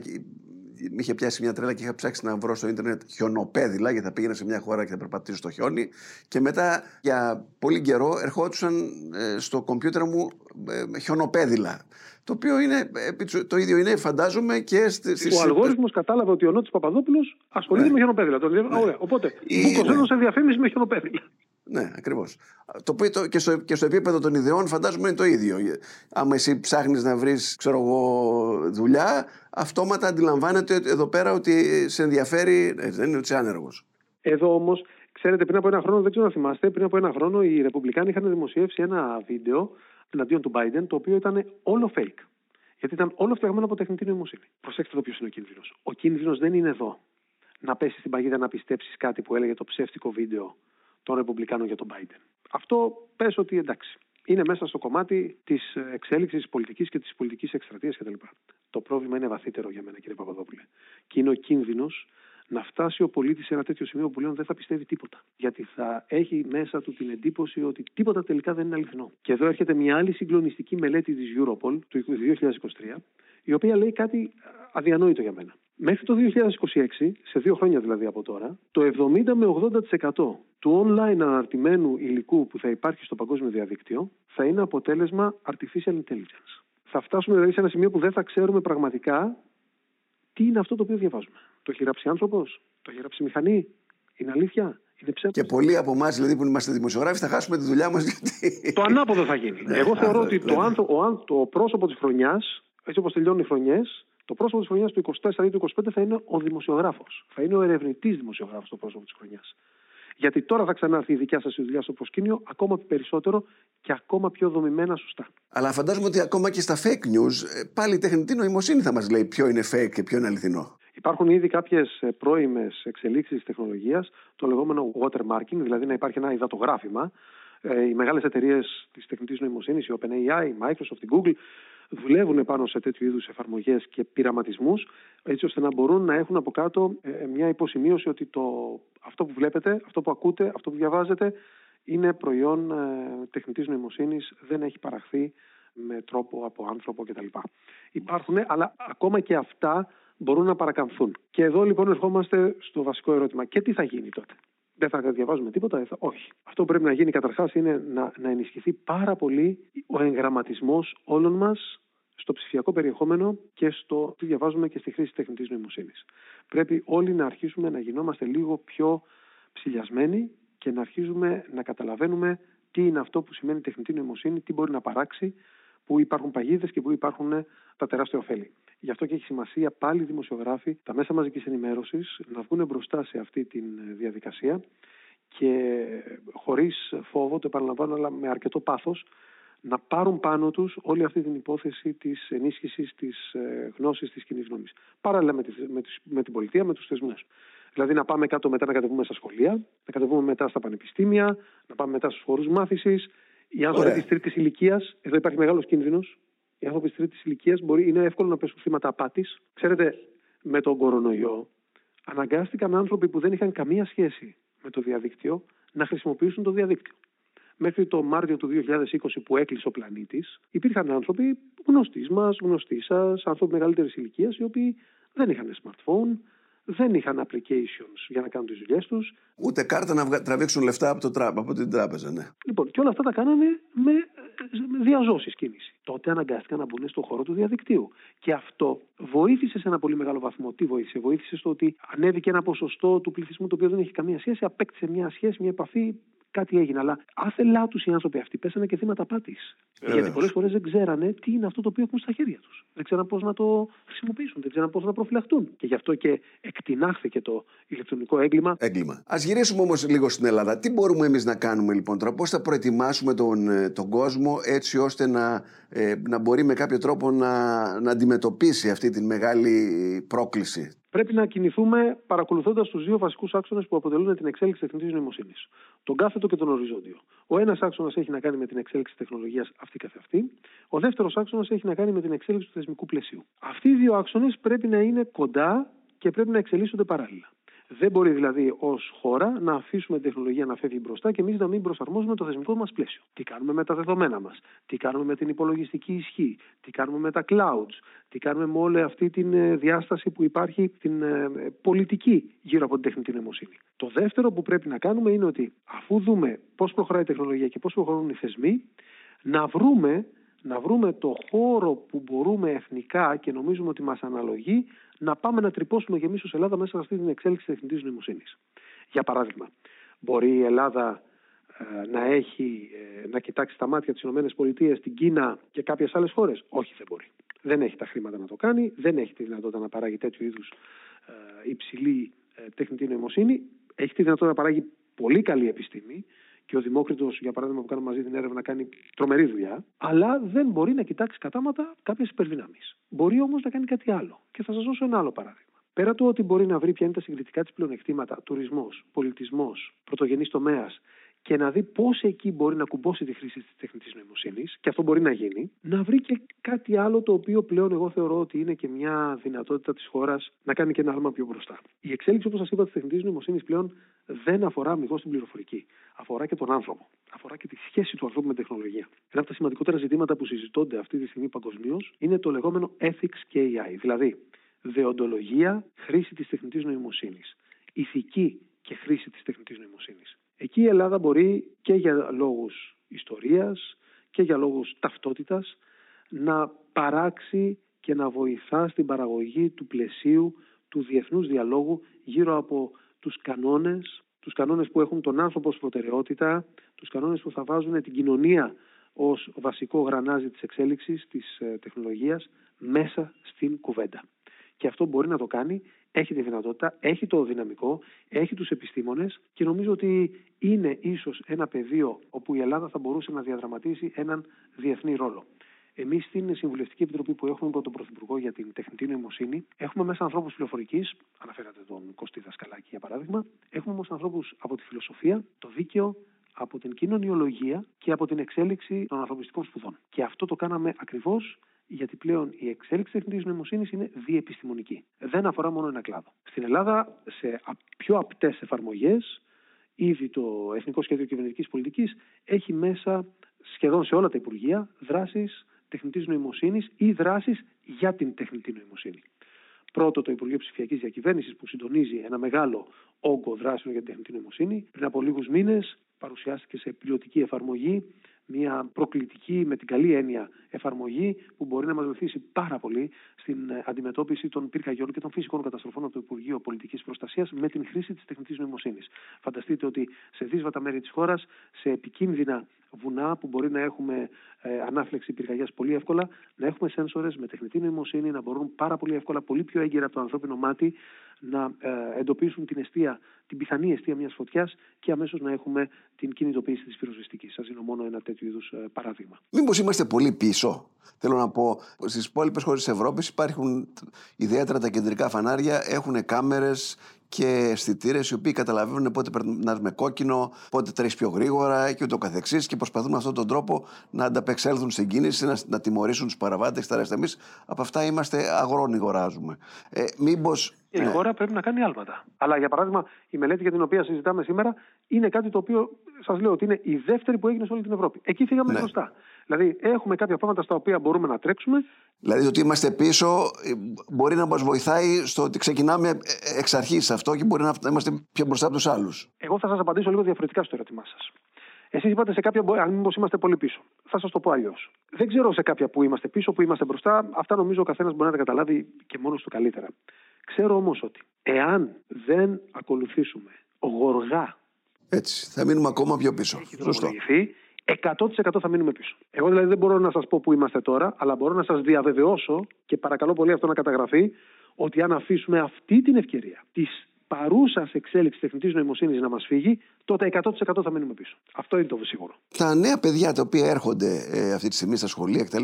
με είχε πιάσει μια τρέλα και είχα ψάξει να βρω στο ίντερνετ χιονοπέδιλα, γιατί θα πήγαινα σε μια χώρα και θα περπατήσω στο χιόνι. Και μετά για πολύ καιρό ερχόντουσαν ε, στο κομπιούτερ μου ε, χιονοπέδιλα. Το οποίο είναι, το ίδιο είναι, φαντάζομαι, και στι. Ο αλγόριθμος κατάλαβε ότι ο Νότης Παπαδόπουλος ασχολείται ναι. με χιονοπέδιλα. Το ναι. Ωραία. Οπότε, μου σε διαφήμιση με χιονοπέδιλα. Ναι, ακριβώς. Το οποίο και στο, και στο επίπεδο των ιδεών φαντάζομαι είναι το ίδιο. Άμα εσύ ψάχνεις να βρεις, ξέρω εγώ, δουλειά, αυτόματα αντιλαμβάνεται εδώ πέρα ότι σε ενδιαφέρει, ε, δεν είναι ότι είσαι άνεργος. Εδώ όμως, ξέρετε, πριν από ένα χρόνο, δεν ξέρω να θυμάστε, πριν από ένα χρόνο οι Ρεπουμπλικάνοι είχαν δημοσιεύσει ένα βίντεο εναντίον του Biden, το οποίο ήταν όλο fake. Γιατί ήταν όλο φτιαγμένο από τεχνητή νοημοσύνη. Προσέξτε εδώ ποιος είναι ο κίνδυνος. Ο κίνδυνος δεν είναι εδώ. Να πέσει στην παγίδα να πιστέψεις κάτι που έλεγε το ψεύτικο βίντεο των Ρεπουμπλικάνων για τον Biden. Αυτό πες ότι εντάξει. Είναι μέσα στο κομμάτι της εξέλιξης τη πολιτικής και της πολιτικής εκστρατείας κτλ. Το πρόβλημα είναι βαθύτερο για μένα, κύριε Παπαδόπουλε. Και είναι ο κίνδυνος να φτάσει ο πολίτης σε ένα τέτοιο σημείο που πλέον δεν θα πιστεύει τίποτα. Γιατί θα έχει μέσα του την εντύπωση ότι τίποτα τελικά δεν είναι αληθινό. Και εδώ έρχεται μια άλλη συγκλονιστική μελέτη της Europol του 2023, η οποία λέει κάτι αδιανόητο για μένα. Μέχρι το 2026, σε δύο χρόνια δηλαδή από τώρα, το 70 με 80% του online αναρτημένου υλικού που θα υπάρχει στο παγκόσμιο διαδίκτυο θα είναι αποτέλεσμα artificial intelligence. Θα φτάσουμε δηλαδή σε ένα σημείο που δεν θα ξέρουμε πραγματικά τι είναι αυτό το οποίο διαβάζουμε. Το έχει γράψει άνθρωπος, το έχει γράψει μηχανή, είναι αλήθεια; Είναι ψεύδος. Και πολλοί από εμάς δηλαδή που είμαστε δημοσιογράφοι θα χάσουμε τη δουλειά μας. Γιατί... Το ανάποδο θα γίνει. Ναι, Εγώ θεωρώ αυτό, ότι το, ναι. άνθρω- ο, αν- το πρόσωπο της χρονιάς, έτσι όπως τελειώνουν οι χρονιές, το πρόσωπο της χρονιάς του 24 ή του 25 θα είναι ο δημοσιογράφος. Θα είναι ο ερευνητής δημοσιογράφος το πρόσωπο της χρονιάς. Γιατί τώρα θα ξανάρθει η δικιά σας δουλειά στο προσκήνιο ακόμα περισσότερο και ακόμα πιο δομημένα σωστά. Αλλά φαντάζομαι ότι ακόμα και στα fake news ε, πάλι η τεχνητή νοημοσύνη θα μας λέει ποιο είναι fake και ποιο είναι αληθινό. Υπάρχουν ήδη κάποιες πρώιμες εξελίξεις της τεχνολογίας, το λεγόμενο watermarking, δηλαδή να υπάρχει ένα υδατογράφημα. Ε, οι μεγάλες εταιρείες της τεχνητής νοημοσύνης, η OpenAI, η Microsoft, η Google, δουλεύουν πάνω σε τέτοιου είδους εφαρμογές και πειραματισμούς, έτσι ώστε να μπορούν να έχουν από κάτω ε, μια υποσημείωση ότι το, αυτό που βλέπετε, αυτό που ακούτε, αυτό που διαβάζετε είναι προϊόν ε, τεχνητής νοημοσύνης, δεν έχει παραχθεί με τρόπο από άνθρωπο κτλ. Υπάρχουν, αλλά ακόμα και αυτά μπορούν να παρακαμφθούν. Και εδώ λοιπόν ερχόμαστε στο βασικό ερώτημα. Και τι θα γίνει τότε; Δεν θα διαβάζουμε τίποτα, δεν θα... όχι. Αυτό που πρέπει να γίνει καταρχάς είναι να, να ενισχυθεί πάρα πολύ ο εγγραμματισμός όλων μας στο ψηφιακό περιεχόμενο και στο τι διαβάζουμε και στη χρήση τεχνητής νοημοσύνης. Πρέπει όλοι να αρχίσουμε να γινόμαστε λίγο πιο ψηλιασμένοι και να αρχίζουμε να καταλαβαίνουμε τι είναι αυτό που σημαίνει τεχνητή νοημοσύνη, τι μπορεί να παράξει, πού υπάρχουν παγίδες και πού υπάρχουν τα τεράστια ωφέλη. Γι' αυτό και έχει σημασία πάλι οι δημοσιογράφοι, τα μέσα μαζικής ενημέρωσης να βγουν μπροστά σε αυτή τη διαδικασία και χωρίς φόβο, το επαναλαμβάνω, αλλά με αρκετό πάθος, να πάρουν πάνω τους όλη αυτή την υπόθεση της ενίσχυσης της ε, γνώσης της κοινής γνώμης. Παράλληλα με, τη, με, τις, με την πολιτεία, με τους θεσμούς. Δηλαδή να πάμε κάτω μετά να κατεβούμε στα σχολεία, να κατεβούμε μετά στα πανεπιστήμια, να πάμε μετά στους χώρους μάθησης. Οι άνθρωποι Ωραία. της τρίτης ηλικίας, εδώ υπάρχει μεγάλος κίνδυνος, οι άνθρωποι της τρίτης ηλικίας μπορεί, είναι εύκολο να πέσουν θύματα απάτης. Ξέρετε, με τον κορονοϊό αναγκάστηκαν άνθρωποι που δεν είχαν καμία σχέση με το διαδίκτυο να χρησιμοποιήσουν το διαδίκτυο. Μέχρι το Μάρτιο του 2020 που έκλεισε ο πλανήτης, υπήρχαν άνθρωποι γνωστοί μας, γνωστοί σας, άνθρωποι μεγαλύτερης ηλικίας, οι οποίοι δεν είχαν smartphone, δεν είχαν applications για να κάνουν τις δουλειές τους. Ούτε κάρτα να βγα- τραβήξουν λεφτά από, το τράπ, από την τράπεζα, ναι. Λοιπόν, και όλα αυτά τα κάνανε με, με διαζώσεις κίνηση. Τότε αναγκάστηκαν να μπουν στον χώρο του διαδικτύου. Και αυτό βοήθησε σε ένα πολύ μεγάλο βαθμό. Τι βοήθησε, βοήθησε στο ότι ανέβηκε ένα ποσοστό του πληθυσμού το οποίο δεν έχει καμία σχέση, απέκτησε μια σχέση, μια επαφή, κάτι έγινε. Αλλά άθελά τους οι άνθρωποι αυτοί πέσανε και θύματα πάτη. Βεβαίως. Γιατί πολλές φορές δεν ξέρανε τι είναι αυτό το οποίο έχουν στα χέρια τους. Δεν ξέραν πώς να το χρησιμοποιήσουν, δεν ξέραν πώς να προφυλαχτούν. Και γι' αυτό και εκτινάχθηκε το ηλεκτρονικό έγκλημα Έγκλημα. Α γυρίσουμε όμως λίγο στην Ελλάδα. Τι μπορούμε εμείς να κάνουμε λοιπόν τώρα, πώς θα προετοιμάσουμε τον, ε, τον κόσμο έτσι ώστε να, ε, να μπορεί με κάποιο τρόπο να, να αντιμετωπίσει αυτή τη μεγάλη πρόκληση; Πρέπει να κινηθούμε παρακολουθώντας τους δύο βασικούς άξονες που αποτελούν την εξέλιξη τεχνητή νοημοσύνης. Τον κάθετο και τον οριζόντιο. Ο ένας άξονας έχει να κάνει με την εξέλιξη τεχνολογίας αυτή καθ' αυτή. Ο δεύτερος άξονας έχει να κάνει με την εξέλιξη του θεσμικού πλαισίου. Αυτοί οι δύο άξονες πρέπει να είναι κοντά και πρέπει να εξελίσσονται παράλληλα. Δεν μπορεί δηλαδή ως χώρα να αφήσουμε την τεχνολογία να φεύγει μπροστά και εμείς να μην προσαρμόζουμε το θεσμικό μας πλαίσιο. Τι κάνουμε με τα δεδομένα μας, τι κάνουμε με την υπολογιστική ισχύ, τι κάνουμε με τα clouds, τι κάνουμε με όλη αυτή τη διάσταση που υπάρχει, την ε, πολιτική γύρω από την τεχνητή νοημοσύνη. Το δεύτερο που πρέπει να κάνουμε είναι ότι αφού δούμε πώς προχωράει η τεχνολογία και πώς προχωρούν οι θεσμοί, να βρούμε να βρούμε το χώρο που μπορούμε εθνικά και νομίζουμε ότι μας αναλογεί να πάμε να τρυπώσουμε και εμείς ως Ελλάδα μέσα σε αυτή την εξέλιξη τεχνητής νοημοσύνης. Για παράδειγμα, μπορεί η Ελλάδα ε, να έχει, ε, να κοιτάξει στα μάτια της ΗΠΑ, την Κίνα και κάποιες άλλες χώρες; Όχι, δεν μπορεί. Δεν έχει τα χρήματα να το κάνει, δεν έχει τη δυνατότητα να παράγει τέτοιου είδους ε, υψηλή ε, τεχνητή νοημοσύνη. Έχει τη δυνατότητα να παράγει πολύ καλή επιστήμη και ο Δημόκριτος, για παράδειγμα, που κάνουμε μαζί την έρευνα, κάνει τρομερή δουλειά, αλλά δεν μπορεί να κοιτάξει κατάματα κάποιες υπερδυνάμει. Μπορεί όμως να κάνει κάτι άλλο. Και θα σας δώσω ένα άλλο παράδειγμα. Πέρα του ότι μπορεί να βρει ποια είναι τα συγκριτικά της πλεονεκτήματα, τουρισμός, πολιτισμός, πρωτογενής τομέας, και να δει πώς εκεί μπορεί να κουμπώσει τη χρήση της τεχνητής νοημοσύνης, και αυτό μπορεί να γίνει, να βρει και κάτι άλλο το οποίο πλέον εγώ θεωρώ ότι είναι και μια δυνατότητα της χώρας να κάνει και ένα άλμα πιο μπροστά. Η εξέλιξη, όπως σας είπα, της τεχνητής νοημοσύνης πλέον δεν αφορά αμυγός την πληροφορική. Αφορά και τον άνθρωπο. Αφορά και τη σχέση του ανθρώπου με τεχνολογία. Ένα από τα σημαντικότερα ζητήματα που συζητώνται αυτή τη στιγμή παγκοσμίως είναι το λεγόμενο ethics και AI. Δηλαδή, δεοντολογία, χρήση της τεχνητής νοημοσύνης. Ηθική και χρήση της τεχνητής νοημοσύνης. Εκεί η Ελλάδα μπορεί και για λόγους ιστορίας και για λόγους ταυτότητας να παράξει και να βοηθά στην παραγωγή του πλαισίου του διεθνούς διαλόγου γύρω από τους κανόνες, τους κανόνες που έχουν τον άνθρωπο ως προτεραιότητα, τους κανόνες που θα βάζουν την κοινωνία ως βασικό γρανάζι της εξέλιξης της ε, τεχνολογίας μέσα στην κουβέντα. Και αυτό μπορεί να το κάνει έχει τη δυνατότητα, έχει το δυναμικό, έχει τους επιστήμονες και νομίζω ότι είναι ίσως ένα πεδίο όπου η Ελλάδα θα μπορούσε να διαδραματίσει έναν διεθνή ρόλο. Εμείς στην Συμβουλευτική Επιτροπή που έχουμε από τον Πρωθυπουργό για την τεχνητή νοημοσύνη, έχουμε μέσα ανθρώπους πληροφορικής, αναφέρατε τον Κωστή Δασκαλάκη για παράδειγμα, έχουμε όμως ανθρώπους από τη φιλοσοφία, το δίκαιο, από την κοινωνιολογία και από την εξέλιξη των ανθρωπιστικών σπουδών. Και αυτό το κάναμε ακριβώς γιατί πλέον η εξέλιξη τεχνητή νοημοσύνης είναι διεπιστημονική. Δεν αφορά μόνο ένα κλάδο. Στην Ελλάδα, σε πιο απτές εφαρμογές, ήδη το Εθνικό Σχέδιο Κυβερνητικής Πολιτικής έχει μέσα σχεδόν σε όλα τα Υπουργεία δράσεις τεχνητής νοημοσύνης ή δράσεις για την τεχνητή νοημοσύνη. Πρώτο, το Υπουργείο Ψηφιακής Διακυβέρνησης, που συντονίζει ένα μεγάλο όγκο δράσεων για την τεχνητή νοημοσύνη. Πριν από λίγους μήνες παρουσιάστηκε σε πιλωτική εφαρμογή μια προκλητική με την καλή έννοια εφαρμογή που μπορεί να μας βοηθήσει πάρα πολύ στην ε, αντιμετώπιση των πυρκαγιών και των φυσικών καταστροφών από το Υπουργείο Πολιτικής Προστασίας με την χρήση της τεχνητής νοημοσύνης. Φανταστείτε ότι σε δύσβατα μέρη της χώρας, σε επικίνδυνα βουνά που μπορεί να έχουμε ε, ανάφλεξη πυρκαγιάς πολύ εύκολα, να έχουμε σένσορες με τεχνητή νοημοσύνη να μπορούν πάρα πολύ εύκολα, πολύ πιο έγκαιρα από το ανθρώπινο μάτι να ε, εντοπίσουν την αιστεία, την πιθανή αιστεία μιας φωτιάς και αμέσως να έχουμε την κινητοποίηση της πυροσβεστικής. Σας δίνω μόνο ένα τέτοιο είδους ε, παράδειγμα. Μήπως είμαστε πολύ πίσω; Θέλω να πω, στις υπόλοιπες χώρες της Ευρώπης υπάρχουν ιδιαίτερα τα κεντρικά φανάρια, έχουν κάμερες και αισθητήρες οι οποίοι καταλαβαίνουν πότε περνά με κόκκινο, πότε τρέχει πιο γρήγορα και ούτω καθεξής και προσπαθούν με αυτόν τον τρόπο να ανταπεξέλθουν στην κίνηση, να, να τιμωρήσουν τους παραβάτες και τα ρέστα. Εμεί από αυτά είμαστε αγρόνοι, αγοράζουμε. Ε, Μήπως. Η ναι. χώρα πρέπει να κάνει άλματα. Αλλά για παράδειγμα, η μελέτη για την οποία συζητάμε σήμερα είναι κάτι το οποίο σας λέω ότι είναι η δεύτερη που έγινε σε όλη την Ευρώπη. Εκεί φύγαμε ναι. μπροστά. Δηλαδή, έχουμε κάποια πράγματα στα οποία μπορούμε να τρέξουμε. Δηλαδή, ότι είμαστε πίσω ε, μπορεί να μας βοηθάει στο ότι ξεκινάμε ε, εξ αρχής αυτό και μπορεί να είμαστε πιο μπροστά από τους άλλους. Εγώ θα σας απαντήσω λίγο διαφορετικά στο ερώτημά σας. Εσείς είπατε σε κάποια, αν μήπως είμαστε πολύ πίσω. Θα σας το πω αλλιώς. Δεν ξέρω σε κάποια που είμαστε πίσω, που είμαστε μπροστά. Αυτά νομίζω ο καθένας μπορεί να τα καταλάβει και μόνος του καλύτερα. Ξέρω όμως ότι εάν δεν ακολουθήσουμε γοργά. Έτσι, θα μείνουμε ακόμα πιο πίσω. Σωστό. 100% θα μείνουμε πίσω. Εγώ δηλαδή δεν μπορώ να σας πω που είμαστε τώρα, αλλά μπορώ να σας διαβεβαιώσω και παρακαλώ πολύ αυτό να καταγραφεί ότι αν αφήσουμε αυτή την ευκαιρία της παρούσας εξέλιξης τεχνητής νοημοσύνης να μας φύγει, τότε 100% θα μείνουμε πίσω. Αυτό είναι το σίγουρο. Τα νέα παιδιά τα οποία έρχονται ε, αυτή τη στιγμή στα σχολεία κτλ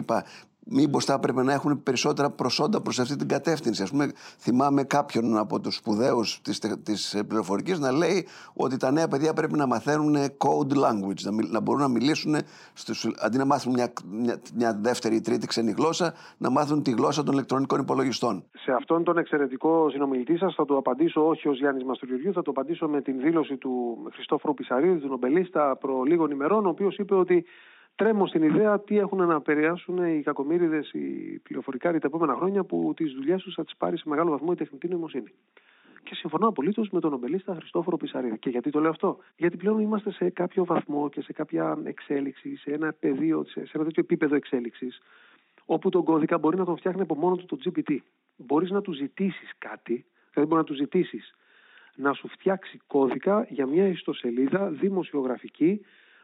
μήπως θα έπρεπε να έχουν περισσότερα προσόντα προς αυτή την κατεύθυνση. Α πούμε, θυμάμαι κάποιον από τους σπουδαίους της πληροφορικής να λέει ότι τα νέα παιδιά πρέπει να μαθαίνουν code language, να, να μπορούν να μιλήσουν, στους, αντί να μάθουν μια, μια, μια δεύτερη ή τρίτη ξένη γλώσσα, να μάθουν τη γλώσσα των ηλεκτρονικών υπολογιστών. Σε αυτόν τον εξαιρετικό συνομιλητή σας θα το απαντήσω όχι ως Γιάννης Μαστοριοριού, θα το απαντήσω με την δήλωση του Χριστόφρου Πισαρίδη, του νομπελίστα, προ λίγων ημερών, ο οποίος είπε ότι τρέμω στην ιδέα τι έχουν να επηρεάσουν οι κακομίριδες, οι πληροφορικάροι τα επόμενα χρόνια που τις δουλειές τους θα τις πάρει σε μεγάλο βαθμό η τεχνητή νοημοσύνη. Και συμφωνώ απολύτως με τον νομπελίστα Χριστόφορο Πισαρίδη. Και γιατί το λέω αυτό, Γιατί πλέον είμαστε σε κάποιο βαθμό και σε κάποια εξέλιξη, σε ένα πεδίο, σε ένα τέτοιο επίπεδο εξέλιξης, όπου τον κώδικα μπορεί να τον φτιάχνει από μόνο του το GPT. Μπορείς να του ζητήσεις κάτι, δηλαδή μπορεί να του ζητήσεις να σου φτιάξει κώδικα για μια ιστοσελίδα δημοσιογραφική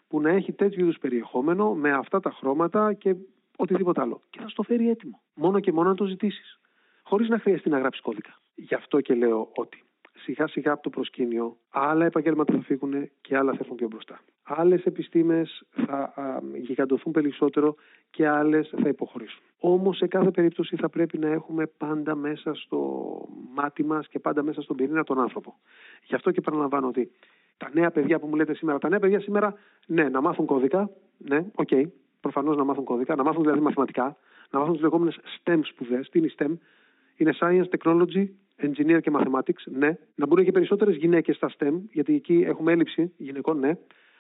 που να έχει τέτοιου είδους περιεχόμενο με αυτά τα χρώματα και οτιδήποτε άλλο. Και θα στο φέρει έτοιμο. Μόνο και μόνο να το ζητήσεις. Χωρίς να χρειαστεί να γράψεις κώδικα. Γι' αυτό και λέω ότι σιγά σιγά από το προσκήνιο άλλα επαγγέλματα θα φύγουν και άλλα θα έρθουν πιο μπροστά. άλλες επιστήμες θα γιγαντωθούν περισσότερο και άλλες θα υποχωρήσουν. Όμως σε κάθε περίπτωση θα πρέπει να έχουμε πάντα μέσα στο μάτι μας και πάντα μέσα στον πυρήνα τον άνθρωπο. Γι' αυτό και επαναλαμβάνω ότι τα νέα παιδιά που μου λέτε σήμερα, τα νέα παιδιά σήμερα, ναι, να μάθουν κώδικα, ναι, ok, okay, προφανώς να μάθουν κώδικα, να μάθουν δηλαδή μαθηματικά, να μάθουν τις λεγόμενες STEM σπουδές. Τι είναι STEM, είναι Science, Technology, Engineer και Mathematics, ναι. Να μπουν και περισσότερες γυναίκες στα STEM, γιατί εκεί έχουμε έλλειψη γυναικών, ναι.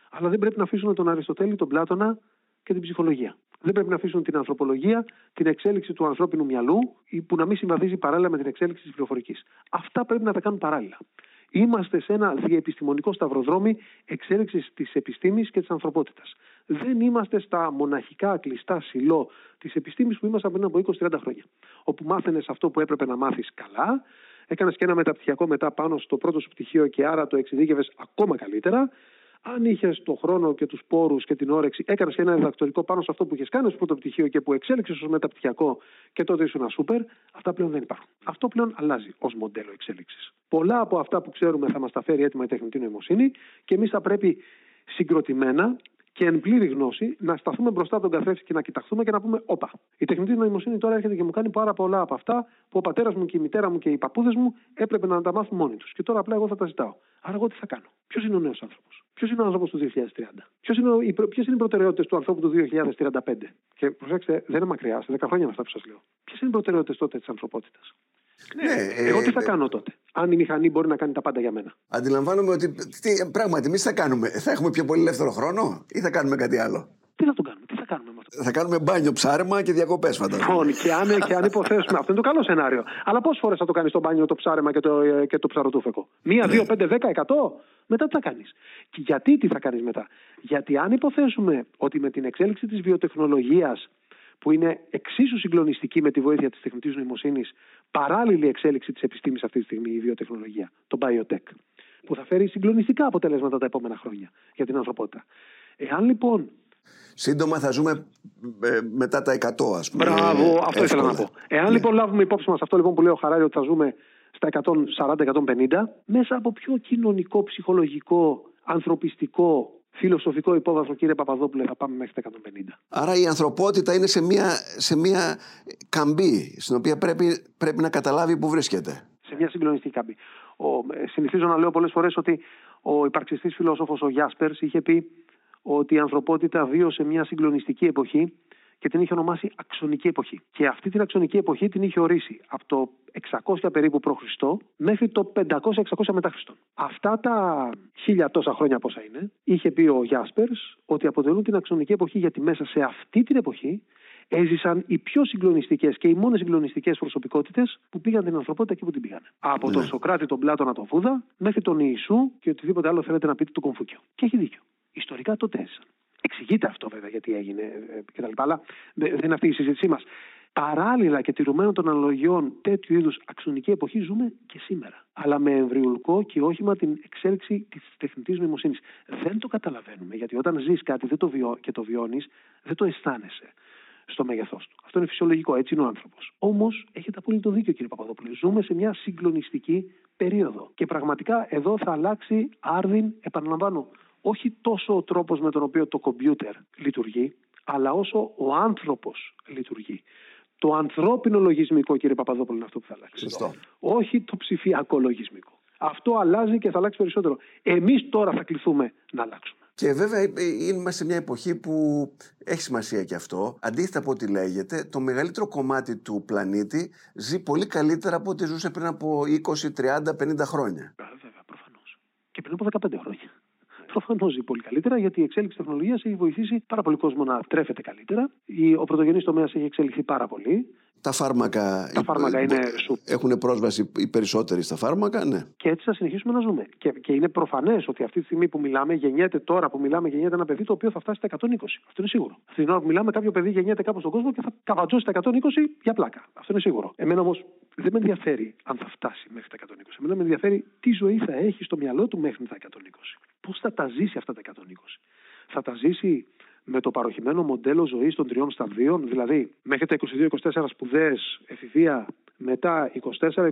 Αλλά δεν πρέπει να αφήσουν τον Αριστοτέλη, τον Πλάτωνα και την ψυχολογία. Δεν πρέπει να αφήσουν την ανθρωπολογία, την εξέλιξη του ανθρώπινου μυαλού, που να μην συμβαδίζει παράλληλα με την εξέλιξη της πληροφορικής. Αυτά πρέπει να τα κάνουν παράλληλα. Είμαστε σε ένα διαεπιστημονικό σταυροδρόμι εξέλιξης της επιστήμης και της ανθρωπότητας. Δεν είμαστε στα μοναχικά κλειστά σιλό της επιστήμης που ήμασταν πριν από 20-30 χρόνια. Όπου μάθαινες αυτό που έπρεπε να μάθεις καλά, έκανες και ένα μεταπτυχιακό μετά πάνω στο πρώτο σου πτυχίο και άρα το εξειδίκευες ακόμα καλύτερα αν είχες το χρόνο και τους πόρους και την όρεξη, έκανες ένα διδακτορικό πάνω σε αυτό που είχες κάνει στο πρώτο πτυχίο και που εξέλιξες ως μεταπτυχιακό και τότε ήσουν σούπερ, αυτά πλέον δεν υπάρχουν. Αυτό πλέον αλλάζει ως μοντέλο εξέλιξης. Πολλά από αυτά που ξέρουμε θα μας τα φέρει έτοιμα η τεχνητή νοημοσύνη και εμείς θα πρέπει συγκροτημένα και εν πλήρη γνώση να σταθούμε μπροστά από τον καθρέφτη και να κοιταχθούμε και να πούμε: Όπα, η τεχνητή νοημοσύνη τώρα έρχεται και μου κάνει πάρα πολλά από αυτά που ο πατέρας μου και η μητέρα μου και οι παππούδες μου έπρεπε να τα μάθουν μόνοι τους. Και τώρα απλά εγώ θα τα ζητάω. Άρα εγώ τι θα κάνω; Ποιος είναι ο νέος άνθρωπος; Ποιος είναι ο άνθρωπος του 2030. Ποιε είναι, οι, είναι οι προτεραιότητες του ανθρώπου του 2035. Και προσέξτε, δεν είναι μακριά, σε 10 χρόνια είναι αυτά που σας λέω. Ποιες είναι οι προτεραιότητες τότε της ανθρωπότητας; Ναι, ναι, εγώ τι θα ε, κάνω τότε, αν η μηχανή μπορεί να κάνει τα πάντα για μένα. Αντιλαμβάνομαι ότι τι, πράγματι εμείς θα κάνουμε. Θα έχουμε πιο πολύ ελεύθερο χρόνο ή θα κάνουμε κάτι άλλο; Τι θα το κάνουμε, τι θα κάνουμε με αυτό. Θα κάνουμε μπάνιο, ψάρεμα και διακοπές, φαντάζομαι. Λοιπόν, και αν, και αν υποθέσουμε. αυτό είναι το καλό σενάριο. Αλλά πόσες φορές θα το κάνεις το μπάνιο, το ψάρεμα και το, και το ψαροτούφεκο; Μία, δύο, ναι. πέντε, δέκα, εκατό; Μετά τι θα κάνεις; Και γιατί τι θα κάνεις μετά; Γιατί αν υποθέσουμε ότι με την εξέλιξη της βιοτεχνολογίας που είναι εξίσου συγκλονιστική με τη βοήθεια της τεχνητής νοημοσύνης, παράλληλη εξέλιξη της επιστήμης αυτή τη στιγμή, η βιοτεχνολογία, το biotech, που θα φέρει συγκλονιστικά αποτελέσματα τα επόμενα χρόνια για την ανθρωπότητα. Εάν λοιπόν Σύντομα θα ζούμε ε, μετά τα 100, ας πούμε. Μπράβο, αυτό ήθελα να πω. Εάν ναι. λοιπόν λάβουμε υπόψη μας αυτό λοιπόν που λέει ο Χαράρη ότι θα ζούμε στα 140-150, μέσα από πιο κοινωνικό, ψυχολογικό, ανθρωπιστικό, φιλοσοφικό υπόβαθρο, κύριε Παπαδόπουλε, θα πάμε μέχρι τα 150. Άρα η ανθρωπότητα είναι σε μια, σε μια καμπή, στην οποία πρέπει, πρέπει να καταλάβει πού βρίσκεται. Σε μια συγκλονιστική καμπή. Ο, ε, συνηθίζω να λέω πολλές φορές ότι ο υπαρξιστής φιλόσοφος ο Γιάσπερς είχε πει ότι η ανθρωπότητα βίωσε μια συγκλονιστική εποχή και την είχε ονομάσει αξονική εποχή. Και αυτή την αξονική εποχή την είχε ορίσει από το 600 περίπου π.Χ. μέχρι το 500-600 μετά Χριστόν. Αυτά τα χίλια τόσα χρόνια πόσα είναι, είχε πει ο Γιάσπερς ότι αποτελούν την αξονική εποχή γιατί μέσα σε αυτή την εποχή έζησαν οι πιο συγκλονιστικές και οι μόνες συγκλονιστικές προσωπικότητες που πήγαν την ανθρωπότητα εκεί που την πήγαν. Από τον ναι. Σοκράτη, τον Πλάτωνα, τον Φούδα, μέχρι τον Ιησού και οτιδήποτε άλλο θέλετε να πείτε του Κομφούκιο. Και έχει δίκιο. Ιστορικά τότε έζησαν. Εξηγείται αυτό βέβαια γιατί έγινε ε, κτλ. Αλλά δεν είναι αυτή η συζήτησή μας. Παράλληλα και τηρουμένων των αναλογιών τέτοιου είδους αξονική εποχή ζούμε και σήμερα. Αλλά με εμβριουλικό και όχημα την εξέλιξη της τεχνητής νοημοσύνης. Δεν το καταλαβαίνουμε γιατί όταν ζεις κάτι δεν το βιώ, και το βιώνεις, δεν το αισθάνεσαι στο μέγεθός του. Αυτό είναι φυσιολογικό, έτσι είναι ο άνθρωπος. Όμως έχετε απόλυτο δίκιο, κύριε Παπαδόπουλο. Ζούμε σε μια συγκλονιστική περίοδο. Και πραγματικά εδώ θα αλλάξει άρδιν, επαναλαμβάνω, όχι τόσο ο τρόπος με τον οποίο το κομπιούτερ λειτουργεί, αλλά όσο ο άνθρωπος λειτουργεί. Το ανθρώπινο λογισμικό, κύριε Παπαδόπουλο, είναι αυτό που θα αλλάξει. Σωστό. Όχι το ψηφιακό λογισμικό. Αυτό αλλάζει και θα αλλάξει περισσότερο. Εμείς τώρα θα κληθούμε να αλλάξουμε. Και βέβαια ε, ε, είμαστε σε μια εποχή που έχει σημασία και αυτό. Αντίθετα από ό,τι λέγεται, το μεγαλύτερο κομμάτι του πλανήτη ζει πολύ καλύτερα από ό,τι ζούσε πριν από 20, 30, 50 χρόνια. Βέβαια, προφανώς. Και πριν από 15 χρόνια προφανώς ζει πολύ καλύτερα, γιατί η εξέλιξη τεχνολογίας έχει βοηθήσει πάρα πολύ κόσμο να τρέφεται καλύτερα. Ο πρωτογενής τομέας έχει εξελιχθεί πάρα πολύ. Τα φάρμακα, τα φάρμακα είναι έχουν πρόσβαση οι περισσότεροι στα φάρμακα, ναι. Και έτσι θα συνεχίσουμε να ζούμε. Και, και είναι προφανές ότι αυτή τη στιγμή που μιλάμε, γεννιέται τώρα που μιλάμε, γεννιέται ένα παιδί το οποίο θα φτάσει στα 120. Αυτό είναι σίγουρο. Αυτή την ώρα που μιλάμε, κάποιο παιδί γεννιέται κάπου στον κόσμο και θα καβατζώσει τα 120 για πλάκα. Αυτό είναι σίγουρο. Εμένα όμως δεν με ενδιαφέρει αν θα φτάσει μέχρι τα 120. Εμένα με ενδιαφέρει τι ζωή θα έχει στο μυαλό του μέχρι τα 120. Πώς θα τα ζήσει αυτά τα 120. Θα τα ζήσει με το παροχημένο μοντέλο ζωής των τριών σταδίων, δηλαδή μέχρι τα 22-24 σπουδές, εφηβεία, μετά 24-25,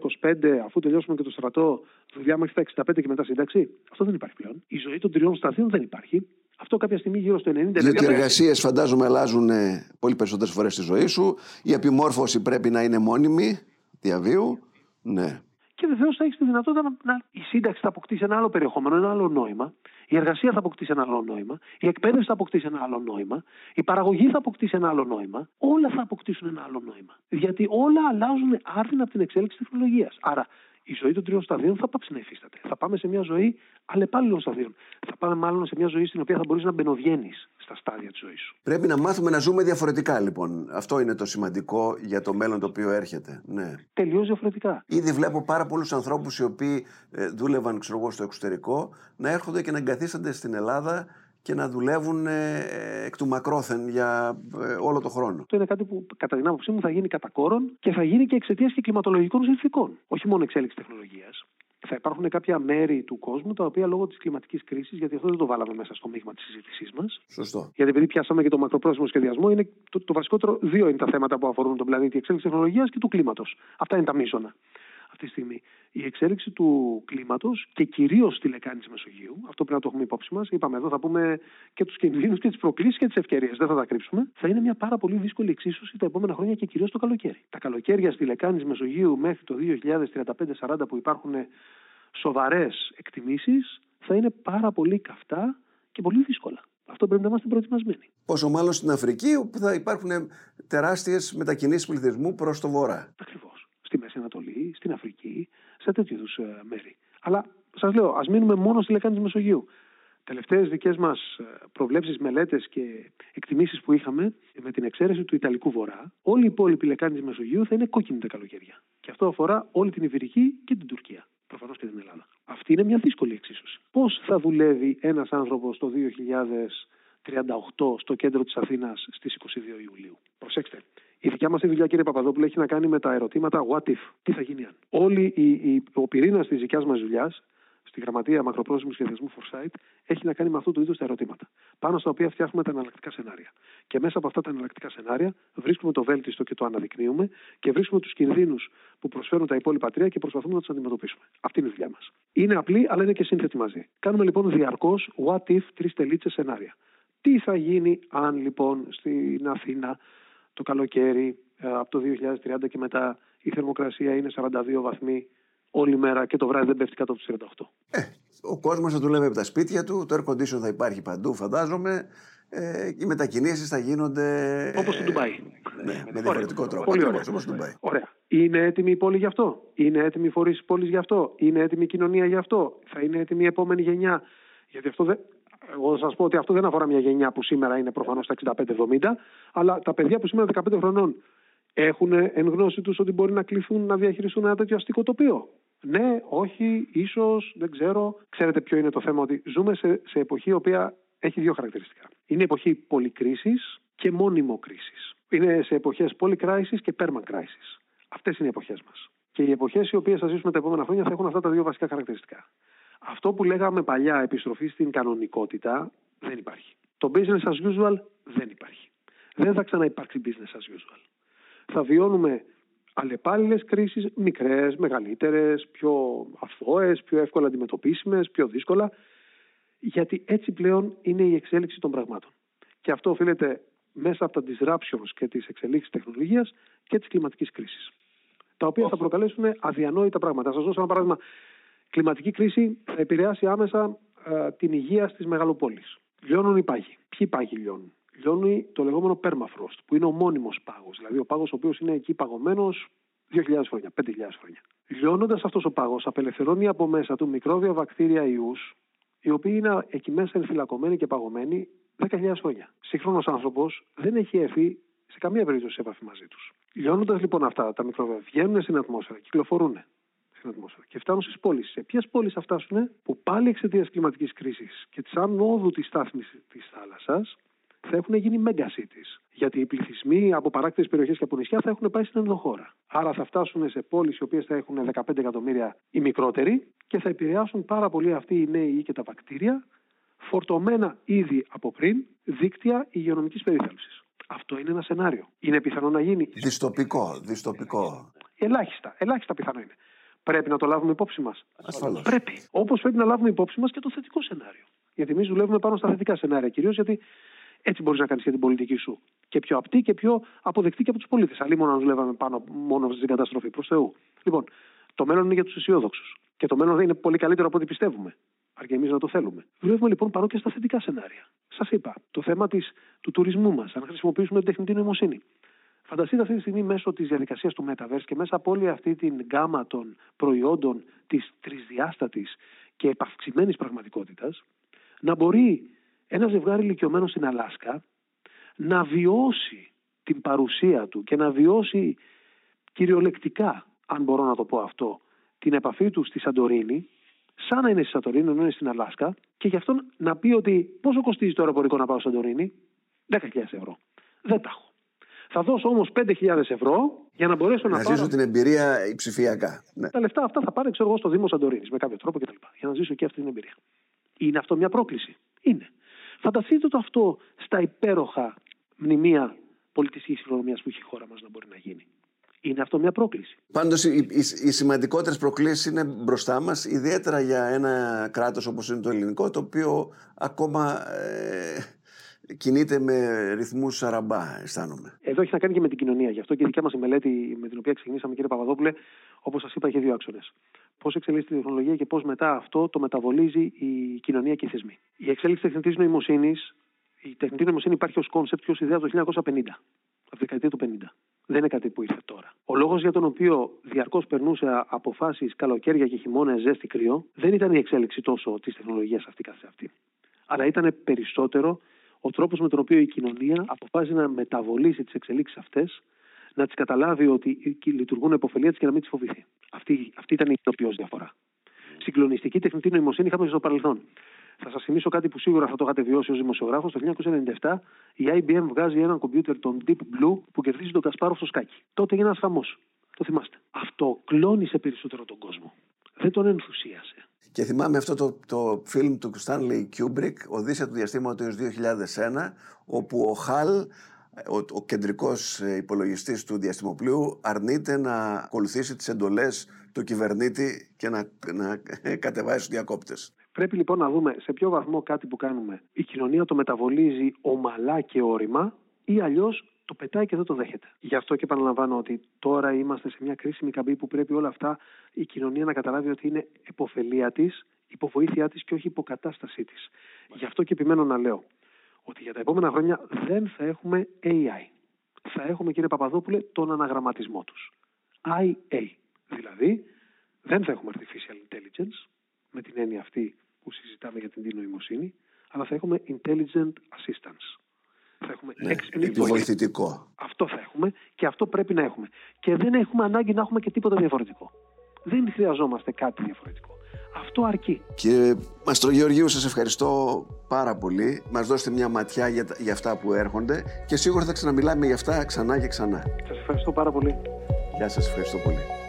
αφού τελειώσουμε και το στρατό, δουλειά μέχρι τα 65 και μετά σύνταξη. Αυτό δεν υπάρχει πλέον. Η ζωή των τριών σταθείων δεν υπάρχει. Αυτό κάποια στιγμή γύρω στο 90. Γιατί οι εργασίες φαντάζομαι αλλάζουν ε, πολύ περισσότερες φορές στη ζωή σου. Η επιμόρφωση πρέπει να είναι μόνιμη διαβίου. Ναι. Και βεβαίως θα έχεις τη δυνατότητα να, να. Η σύνταξη θα αποκτήσει ένα άλλο περιεχόμενο, ένα άλλο νόημα. Η εργασία θα αποκτήσει ένα άλλο νόημα. Η εκπαίδευση θα αποκτήσει ένα άλλο νόημα. Η παραγωγή θα αποκτήσει ένα άλλο νόημα. Όλα θα αποκτήσουν ένα άλλο νόημα. Γιατί όλα αλλάζουν άρθινα από την εξέλιξη τεχνολογίας. Άρα η ζωή των τριών σταδίων θα πάψει να υφίσταται. Θα πάμε σε μια ζωή αλλεπάλληλων σταδίων. Θα πάμε μάλλον σε μια ζωή στην οποία θα μπορείς να μπαινοβγαίνεις στα στάδια της ζωής σου. Πρέπει να μάθουμε να ζούμε διαφορετικά, λοιπόν. Αυτό είναι το σημαντικό για το μέλλον το οποίο έρχεται. Ναι. Τελείως διαφορετικά. Ήδη βλέπω πάρα πολλούς ανθρώπους οι οποίοι ε, δούλευαν ξέρω εγώ, στο εξωτερικό να έρχονται και να εγκαθίστανται στην Ελλάδα και να δουλεύουν ε, εκ του μακρόθεν για ε, όλο το χρόνο. Αυτό είναι κάτι που κατά την άποψή μου θα γίνει κατά κόρον και θα γίνει και εξαιτίας και κλιματολογικών συνθήκων. Όχι μόνο εξέλιξη τεχνολογίας. Θα υπάρχουν κάποια μέρη του κόσμου τα οποία λόγω της κλιματικής κρίσης, γιατί αυτό δεν το βάλαμε μέσα στο μείγμα της συζήτησής μας. Σωστό. Γιατί επειδή πιάσαμε και το μακροπρόθεσμο σχεδιασμό, είναι το, το βασικότερο δύο είναι τα θέματα που αφορούν τον πλανήτη, η εξέλιξη τεχνολογίας και του κλίματος. Αυτά είναι τα μείζωνα αυτή τη στιγμή. Η εξέλιξη του κλίματος και κυρίως στη λεκάνη της Μεσογείου, αυτό πρέπει να το έχουμε υπόψη μας. Είπαμε εδώ, θα πούμε και τους κινδύνους και τις προκλήσεις και τις ευκαιρίες. Δεν θα τα κρύψουμε. Θα είναι μια πάρα πολύ δύσκολη εξίσωση τα επόμενα χρόνια και κυρίως το καλοκαίρι. Τα καλοκαίρια στη λεκάνη της Μεσογείου μέχρι το 2035-40 που υπάρχουν σοβαρές εκτιμήσεις θα είναι πάρα πολύ καυτά και πολύ δύσκολα. Αυτό πρέπει να είμαστε προετοιμασμένοι. Πόσο μάλλον στην Αφρική, όπου θα υπάρχουν τεράστιες μετακινήσεις πληθυσμού προς το βορρά. Ακριβώς στη Μέση Ανατολή, στην Αφρική, σε τέτοιου είδους ε, μέρη. Αλλά σας λέω, ας μείνουμε μόνο στη λεκάνη της Μεσογείου. Τελευταίες δικές μας ε, προβλέψεις, μελέτες και εκτιμήσεις που είχαμε, με την εξαίρεση του Ιταλικού Βορρά, όλη η υπόλοιπη λεκάνη της Μεσογείου θα είναι κόκκινη τα καλοκαίρια. Και αυτό αφορά όλη την Ιβηρική και την Τουρκία. Προφανώς και την Ελλάδα. Αυτή είναι μια δύσκολη εξίσωση. Πώς θα δουλεύει ένας άνθρωπος το 2038 στο κέντρο της Αθήνας στις 22 Ιουλίου. Προσέξτε, η δικιά μας δουλειά, κύριε Παπαδόπουλο, έχει να κάνει με τα ερωτήματα what if, τι θα γίνει αν. Όλη η, η, ο πυρήνας της δικιάς μας δουλειάς, στη γραμματεία μακροπρόθεσμου σχεδιασμού Foresight, έχει να κάνει με αυτού του είδους τα ερωτήματα. Πάνω στα οποία φτιάχνουμε τα εναλλακτικά σενάρια. Και μέσα από αυτά τα εναλλακτικά σενάρια βρίσκουμε το βέλτιστο και το αναδεικνύουμε και βρίσκουμε τους κινδύνους που προσφέρουν τα υπόλοιπα τρία και προσπαθούμε να τους αντιμετωπίσουμε. Αυτή είναι η δουλειά μας. Είναι απλή, αλλά είναι και σύνθετη μαζί. Κάνουμε λοιπόν διαρκώς what if τρεις τελίτσε σενάρια. Τι θα γίνει αν λοιπόν στην Αθήνα το καλοκαίρι ε, από το 2030 και μετά η θερμοκρασία είναι 42 βαθμοί όλη μέρα και το βράδυ δεν πέφτει κάτω από τους 38. Ε, ο κόσμος θα δουλεύει από τα σπίτια του, το air condition θα υπάρχει παντού, φαντάζομαι. Ε, οι μετακινήσεις θα γίνονται. Όπως στο Ντουμπάι. Ναι, με διαφορετικό τρόπο. Πολύ ωραία. Όπως Ντουμπάι. ωραία. Είναι έτοιμη η πόλη γι' αυτό; Είναι έτοιμη η φορείς της πόλης γι' αυτό; Είναι έτοιμη η κοινωνία γι' αυτό; Θα είναι έτοιμη η επόμενη γενιά; Γιατί αυτό δεν, εγώ θα σας πω ότι αυτό δεν αφορά μια γενιά που σήμερα είναι προφανώς στα 65-70, αλλά τα παιδιά που σήμερα 15 χρονών έχουν εν γνώση τους ότι μπορεί να κληθούν να διαχειριστούν ένα τέτοιο αστικό τοπίο. Ναι, όχι, ίσως, δεν ξέρω. Ξέρετε ποιο είναι το θέμα, ότι ζούμε σε, σε εποχή η οποία έχει δύο χαρακτηριστικά. Είναι εποχή πολυκρίσης και μόνιμο κρίσης. Είναι σε εποχές πολυκράηση και perma crisis. Αυτές είναι οι εποχές μας. Και οι εποχές οι οποίες θα ζήσουμε τα επόμενα χρόνια θα έχουν αυτά τα δύο βασικά χαρακτηριστικά. Αυτό που λέγαμε παλιά, επιστροφή στην κανονικότητα, δεν υπάρχει. Το business as usual δεν υπάρχει. Δεν θα ξαναυπάρξει business as usual. Θα βιώνουμε αλλεπάλληλες κρίσεις, μικρές, μεγαλύτερες, πιο αθώες, πιο εύκολα αντιμετωπίσιμες, πιο δύσκολα. Γιατί έτσι πλέον είναι η εξέλιξη των πραγμάτων. Και αυτό οφείλεται μέσα από τα disruptions και τις εξελίξεις τεχνολογίας και της κλιματικής κρίσης. Τα οποία θα προκαλέσουν αδιανόητα πράγματα. Θα σας δώσω ένα παράδειγμα κλιματική κρίση θα επηρεάσει άμεσα ε, την υγεία στις μεγαλοπόλεις. Λιώνουν οι πάγοι. Ποιοι πάγοι λιώνουν; Λιώνει το λεγόμενο permafrost, που είναι ο μόνιμος πάγος. Δηλαδή ο πάγος ο οποίος είναι εκεί παγωμένος 2.000 χρόνια, 5.000 χρόνια. Λιώνοντας αυτός ο πάγος, απελευθερώνει από μέσα του μικρόβια, βακτήρια, ιούς, οι οποίοι είναι εκεί μέσα ενφυλακωμένοι και παγωμένοι 10.000 χρόνια. Σύγχρονο άνθρωπος δεν έχει έρθει σε καμία περίπτωση σε επαφή μαζί τους. Λιώνοντας λοιπόν αυτά τα μικρόβια, βγαίνουν στην ατμόσφαιρα, κυκλοφορούν στην ατμόσφαιρα και φτάνουν στις πόλει. Σε ποιες πόλει θα φτάσουν, που πάλι εξαιτίας κλιματικής κρίσης και της ανόδου της στάθμης της θάλασσας θα έχουν γίνει mega cities. Γιατί οι πληθυσμοί από παράκτητες περιοχές και από νησιά θα έχουν πάει στην ενδοχώρα. Άρα θα φτάσουν σε πόλει οι οποίες θα έχουν 15 εκατομμύρια ή μικρότεροι και θα επηρεάσουν πάρα πολύ αυτοί οι νέοι ή και τα βακτήρια, φορτωμένα ήδη από πριν δίκτυα υγειονομικής περίθαλψης. Αυτό είναι ένα σενάριο. Είναι πιθανό να γίνει. Δυστοπικό, δυστοπικό. Ελάχιστα, ελάχιστα πιθανό είναι. Πρέπει να το λάβουμε υπόψη μας. Ασφαλώς. Πρέπει. Όπως πρέπει να λάβουμε υπόψη μας και το θετικό σενάριο. Γιατί εμείς δουλεύουμε πάνω στα θετικά σενάρια. Κυρίως γιατί έτσι μπορείς να κάνεις και την πολιτική σου. Και πιο απτή και πιο αποδεκτή και από τους πολίτες. Αλλή μόνο να δουλεύαμε πάνω μόνο στην καταστροφή. Προς Θεού. Λοιπόν, το μέλλον είναι για τους αισιόδοξους. Και το μέλλον είναι πολύ καλύτερο από ό,τι πιστεύουμε. Αρκεί εμείς να το θέλουμε. Δουλεύουμε λοιπόν πάνω και στα θετικά σενάρια. Σας είπα, το θέμα της, του τουρισμού μας, αν χρησιμοποιήσουμε την τεχνητή νοημοσύνη. Φανταστείτε αυτή τη στιγμή μέσω της διαδικασίας του Metaverse και μέσα από όλη αυτή την γκάμα των προϊόντων της τρισδιάστατης και επαυξημένης πραγματικότητας, να μπορεί ένα ζευγάρι ηλικιωμένο στην Αλάσκα να βιώσει την παρουσία του και να βιώσει κυριολεκτικά, αν μπορώ να το πω αυτό, την επαφή του στη Σαντορίνη, σαν να είναι στη Σαντορίνη, ενώ είναι στην Αλάσκα, και γι' αυτό να πει ότι πόσο κοστίζει το αεροπορικό να πάω στη Σαντορίνη, 10.000 ευρώ. Δεν τα έχω. Θα δώσω όμως 5.000 ευρώ για να μπορέσω να, Να πάρω. ζήσω την εμπειρία ψηφιακά. Ναι. Τα λεφτά αυτά θα πάρω, ξέρω εγώ, στο Δήμο Σαντορίνης με κάποιο τρόπο κτλ. Για να ζήσω και αυτή την εμπειρία. Είναι αυτό μια πρόκληση; Είναι. Φανταστείτε το αυτό στα υπέροχα μνημεία πολιτιστικής κληρονομιάς που έχει η χώρα μας να μπορεί να γίνει. Είναι αυτό μια πρόκληση; Πάντως, οι, οι, οι σημαντικότερες προκλήσεις είναι μπροστά μας, ιδιαίτερα για ένα κράτος όπως είναι το ελληνικό, το οποίο ακόμα ε, κινείται με ρυθμούς σαραμπά, αισθάνομαι. Εδώ έχει να κάνει και με την κοινωνία. Γι' αυτό και η δικιά μας η μελέτη με την οποία ξεκινήσαμε, κύριε Παπαδόπουλε, όπως σας είπα, είχε δύο άξονες. Πώς εξελίσσεται η τεχνολογία και πώς μετά αυτό το μεταβολίζει η κοινωνία και οι θεσμοί. Η εξέλιξη τεχνητής νοημοσύνης, η τεχνητή νοημοσύνη υπάρχει ως concept και ως ιδέα το 1950, από τη δεκαετία του 50. Δεν είναι κάτι που ήρθε τώρα. Ο λόγος για τον οποίο διαρκώς περνούσε από φάσεις καλοκαίρια και χειμώνα ζέστη κρύο δεν ήταν η εξέλιξη τόσο της τεχνολογίας αυτή καθ' αυτή. Αλλά ήταν περισσότερο ο τρόπος με τον οποίο η κοινωνία αποφάσισε να μεταβολήσει τις εξελίξεις αυτές, να τις καταλάβει ότι λειτουργούν επ' ωφελεία της και να μην τις φοβηθεί. Αυτή, αυτή ήταν η ειδοποιός διαφορά. Συγκλονιστική τεχνητή νοημοσύνη είχαμε στο παρελθόν. Θα σας θυμίσω κάτι που σίγουρα θα το είχατε βιώσει ως δημοσιογράφος. Το 1997 η IBM βγάζει έναν κομπιούτερ, τον Deep Blue, που κερδίζει τον Κασπάροφ στο σκάκι. Τότε έγινε ένας χαμό. Το θυμάστε. Αυτό κλώνησε περισσότερο τον κόσμο. Δεν τον ενθουσίασε. Και θυμάμαι αυτό το, το φιλμ του Stanley Kubrick, Οδύσσια του Διαστήματος 2001, όπου ο Χαλ, ο, ο κεντρικός υπολογιστής του διαστημοπλοίου, αρνείται να ακολουθήσει τις εντολές του κυβερνήτη και να, να κατεβάσει τους διακόπτες. Πρέπει λοιπόν να δούμε σε ποιο βαθμό κάτι που κάνουμε η κοινωνία το μεταβολίζει ομαλά και όρημα ή αλλιώς το πετάει και δεν το δέχεται. Γι' αυτό και επαναλαμβάνω ότι τώρα είμαστε σε μια κρίσιμη καμπή που πρέπει όλα αυτά η κοινωνία να καταλάβει ότι είναι υποφελία της, υποβοήθειά της και όχι υποκατάστασή της. Γι' αυτό και επιμένω να λέω ότι για τα επόμενα χρόνια δεν θα έχουμε AI. Θα έχουμε, κύριε Παπαδόπουλε, τον αναγραμματισμό τους. IA. Δηλαδή, δεν θα έχουμε artificial intelligence, με την έννοια αυτή που συζητάμε για την νοημοσύνη, αλλά θα έχουμε intelligent assistance. Θα έχουμε Ναι, έξυπνη επιβοηθητικό. Αυτό θα έχουμε και αυτό πρέπει να έχουμε. Και δεν έχουμε ανάγκη να έχουμε και τίποτα διαφορετικό. Δεν χρειαζόμαστε κάτι διαφορετικό. Αυτό αρκεί. Κύριε Μαστρογεωργίου, σας ευχαριστώ πάρα πολύ. Μας δώσετε μια ματιά για, τα- για αυτά που έρχονται και σίγουρα θα ξαναμιλάμε για αυτά ξανά και ξανά. Σας ευχαριστώ πάρα πολύ. Γεια σας, ευχαριστώ πολύ.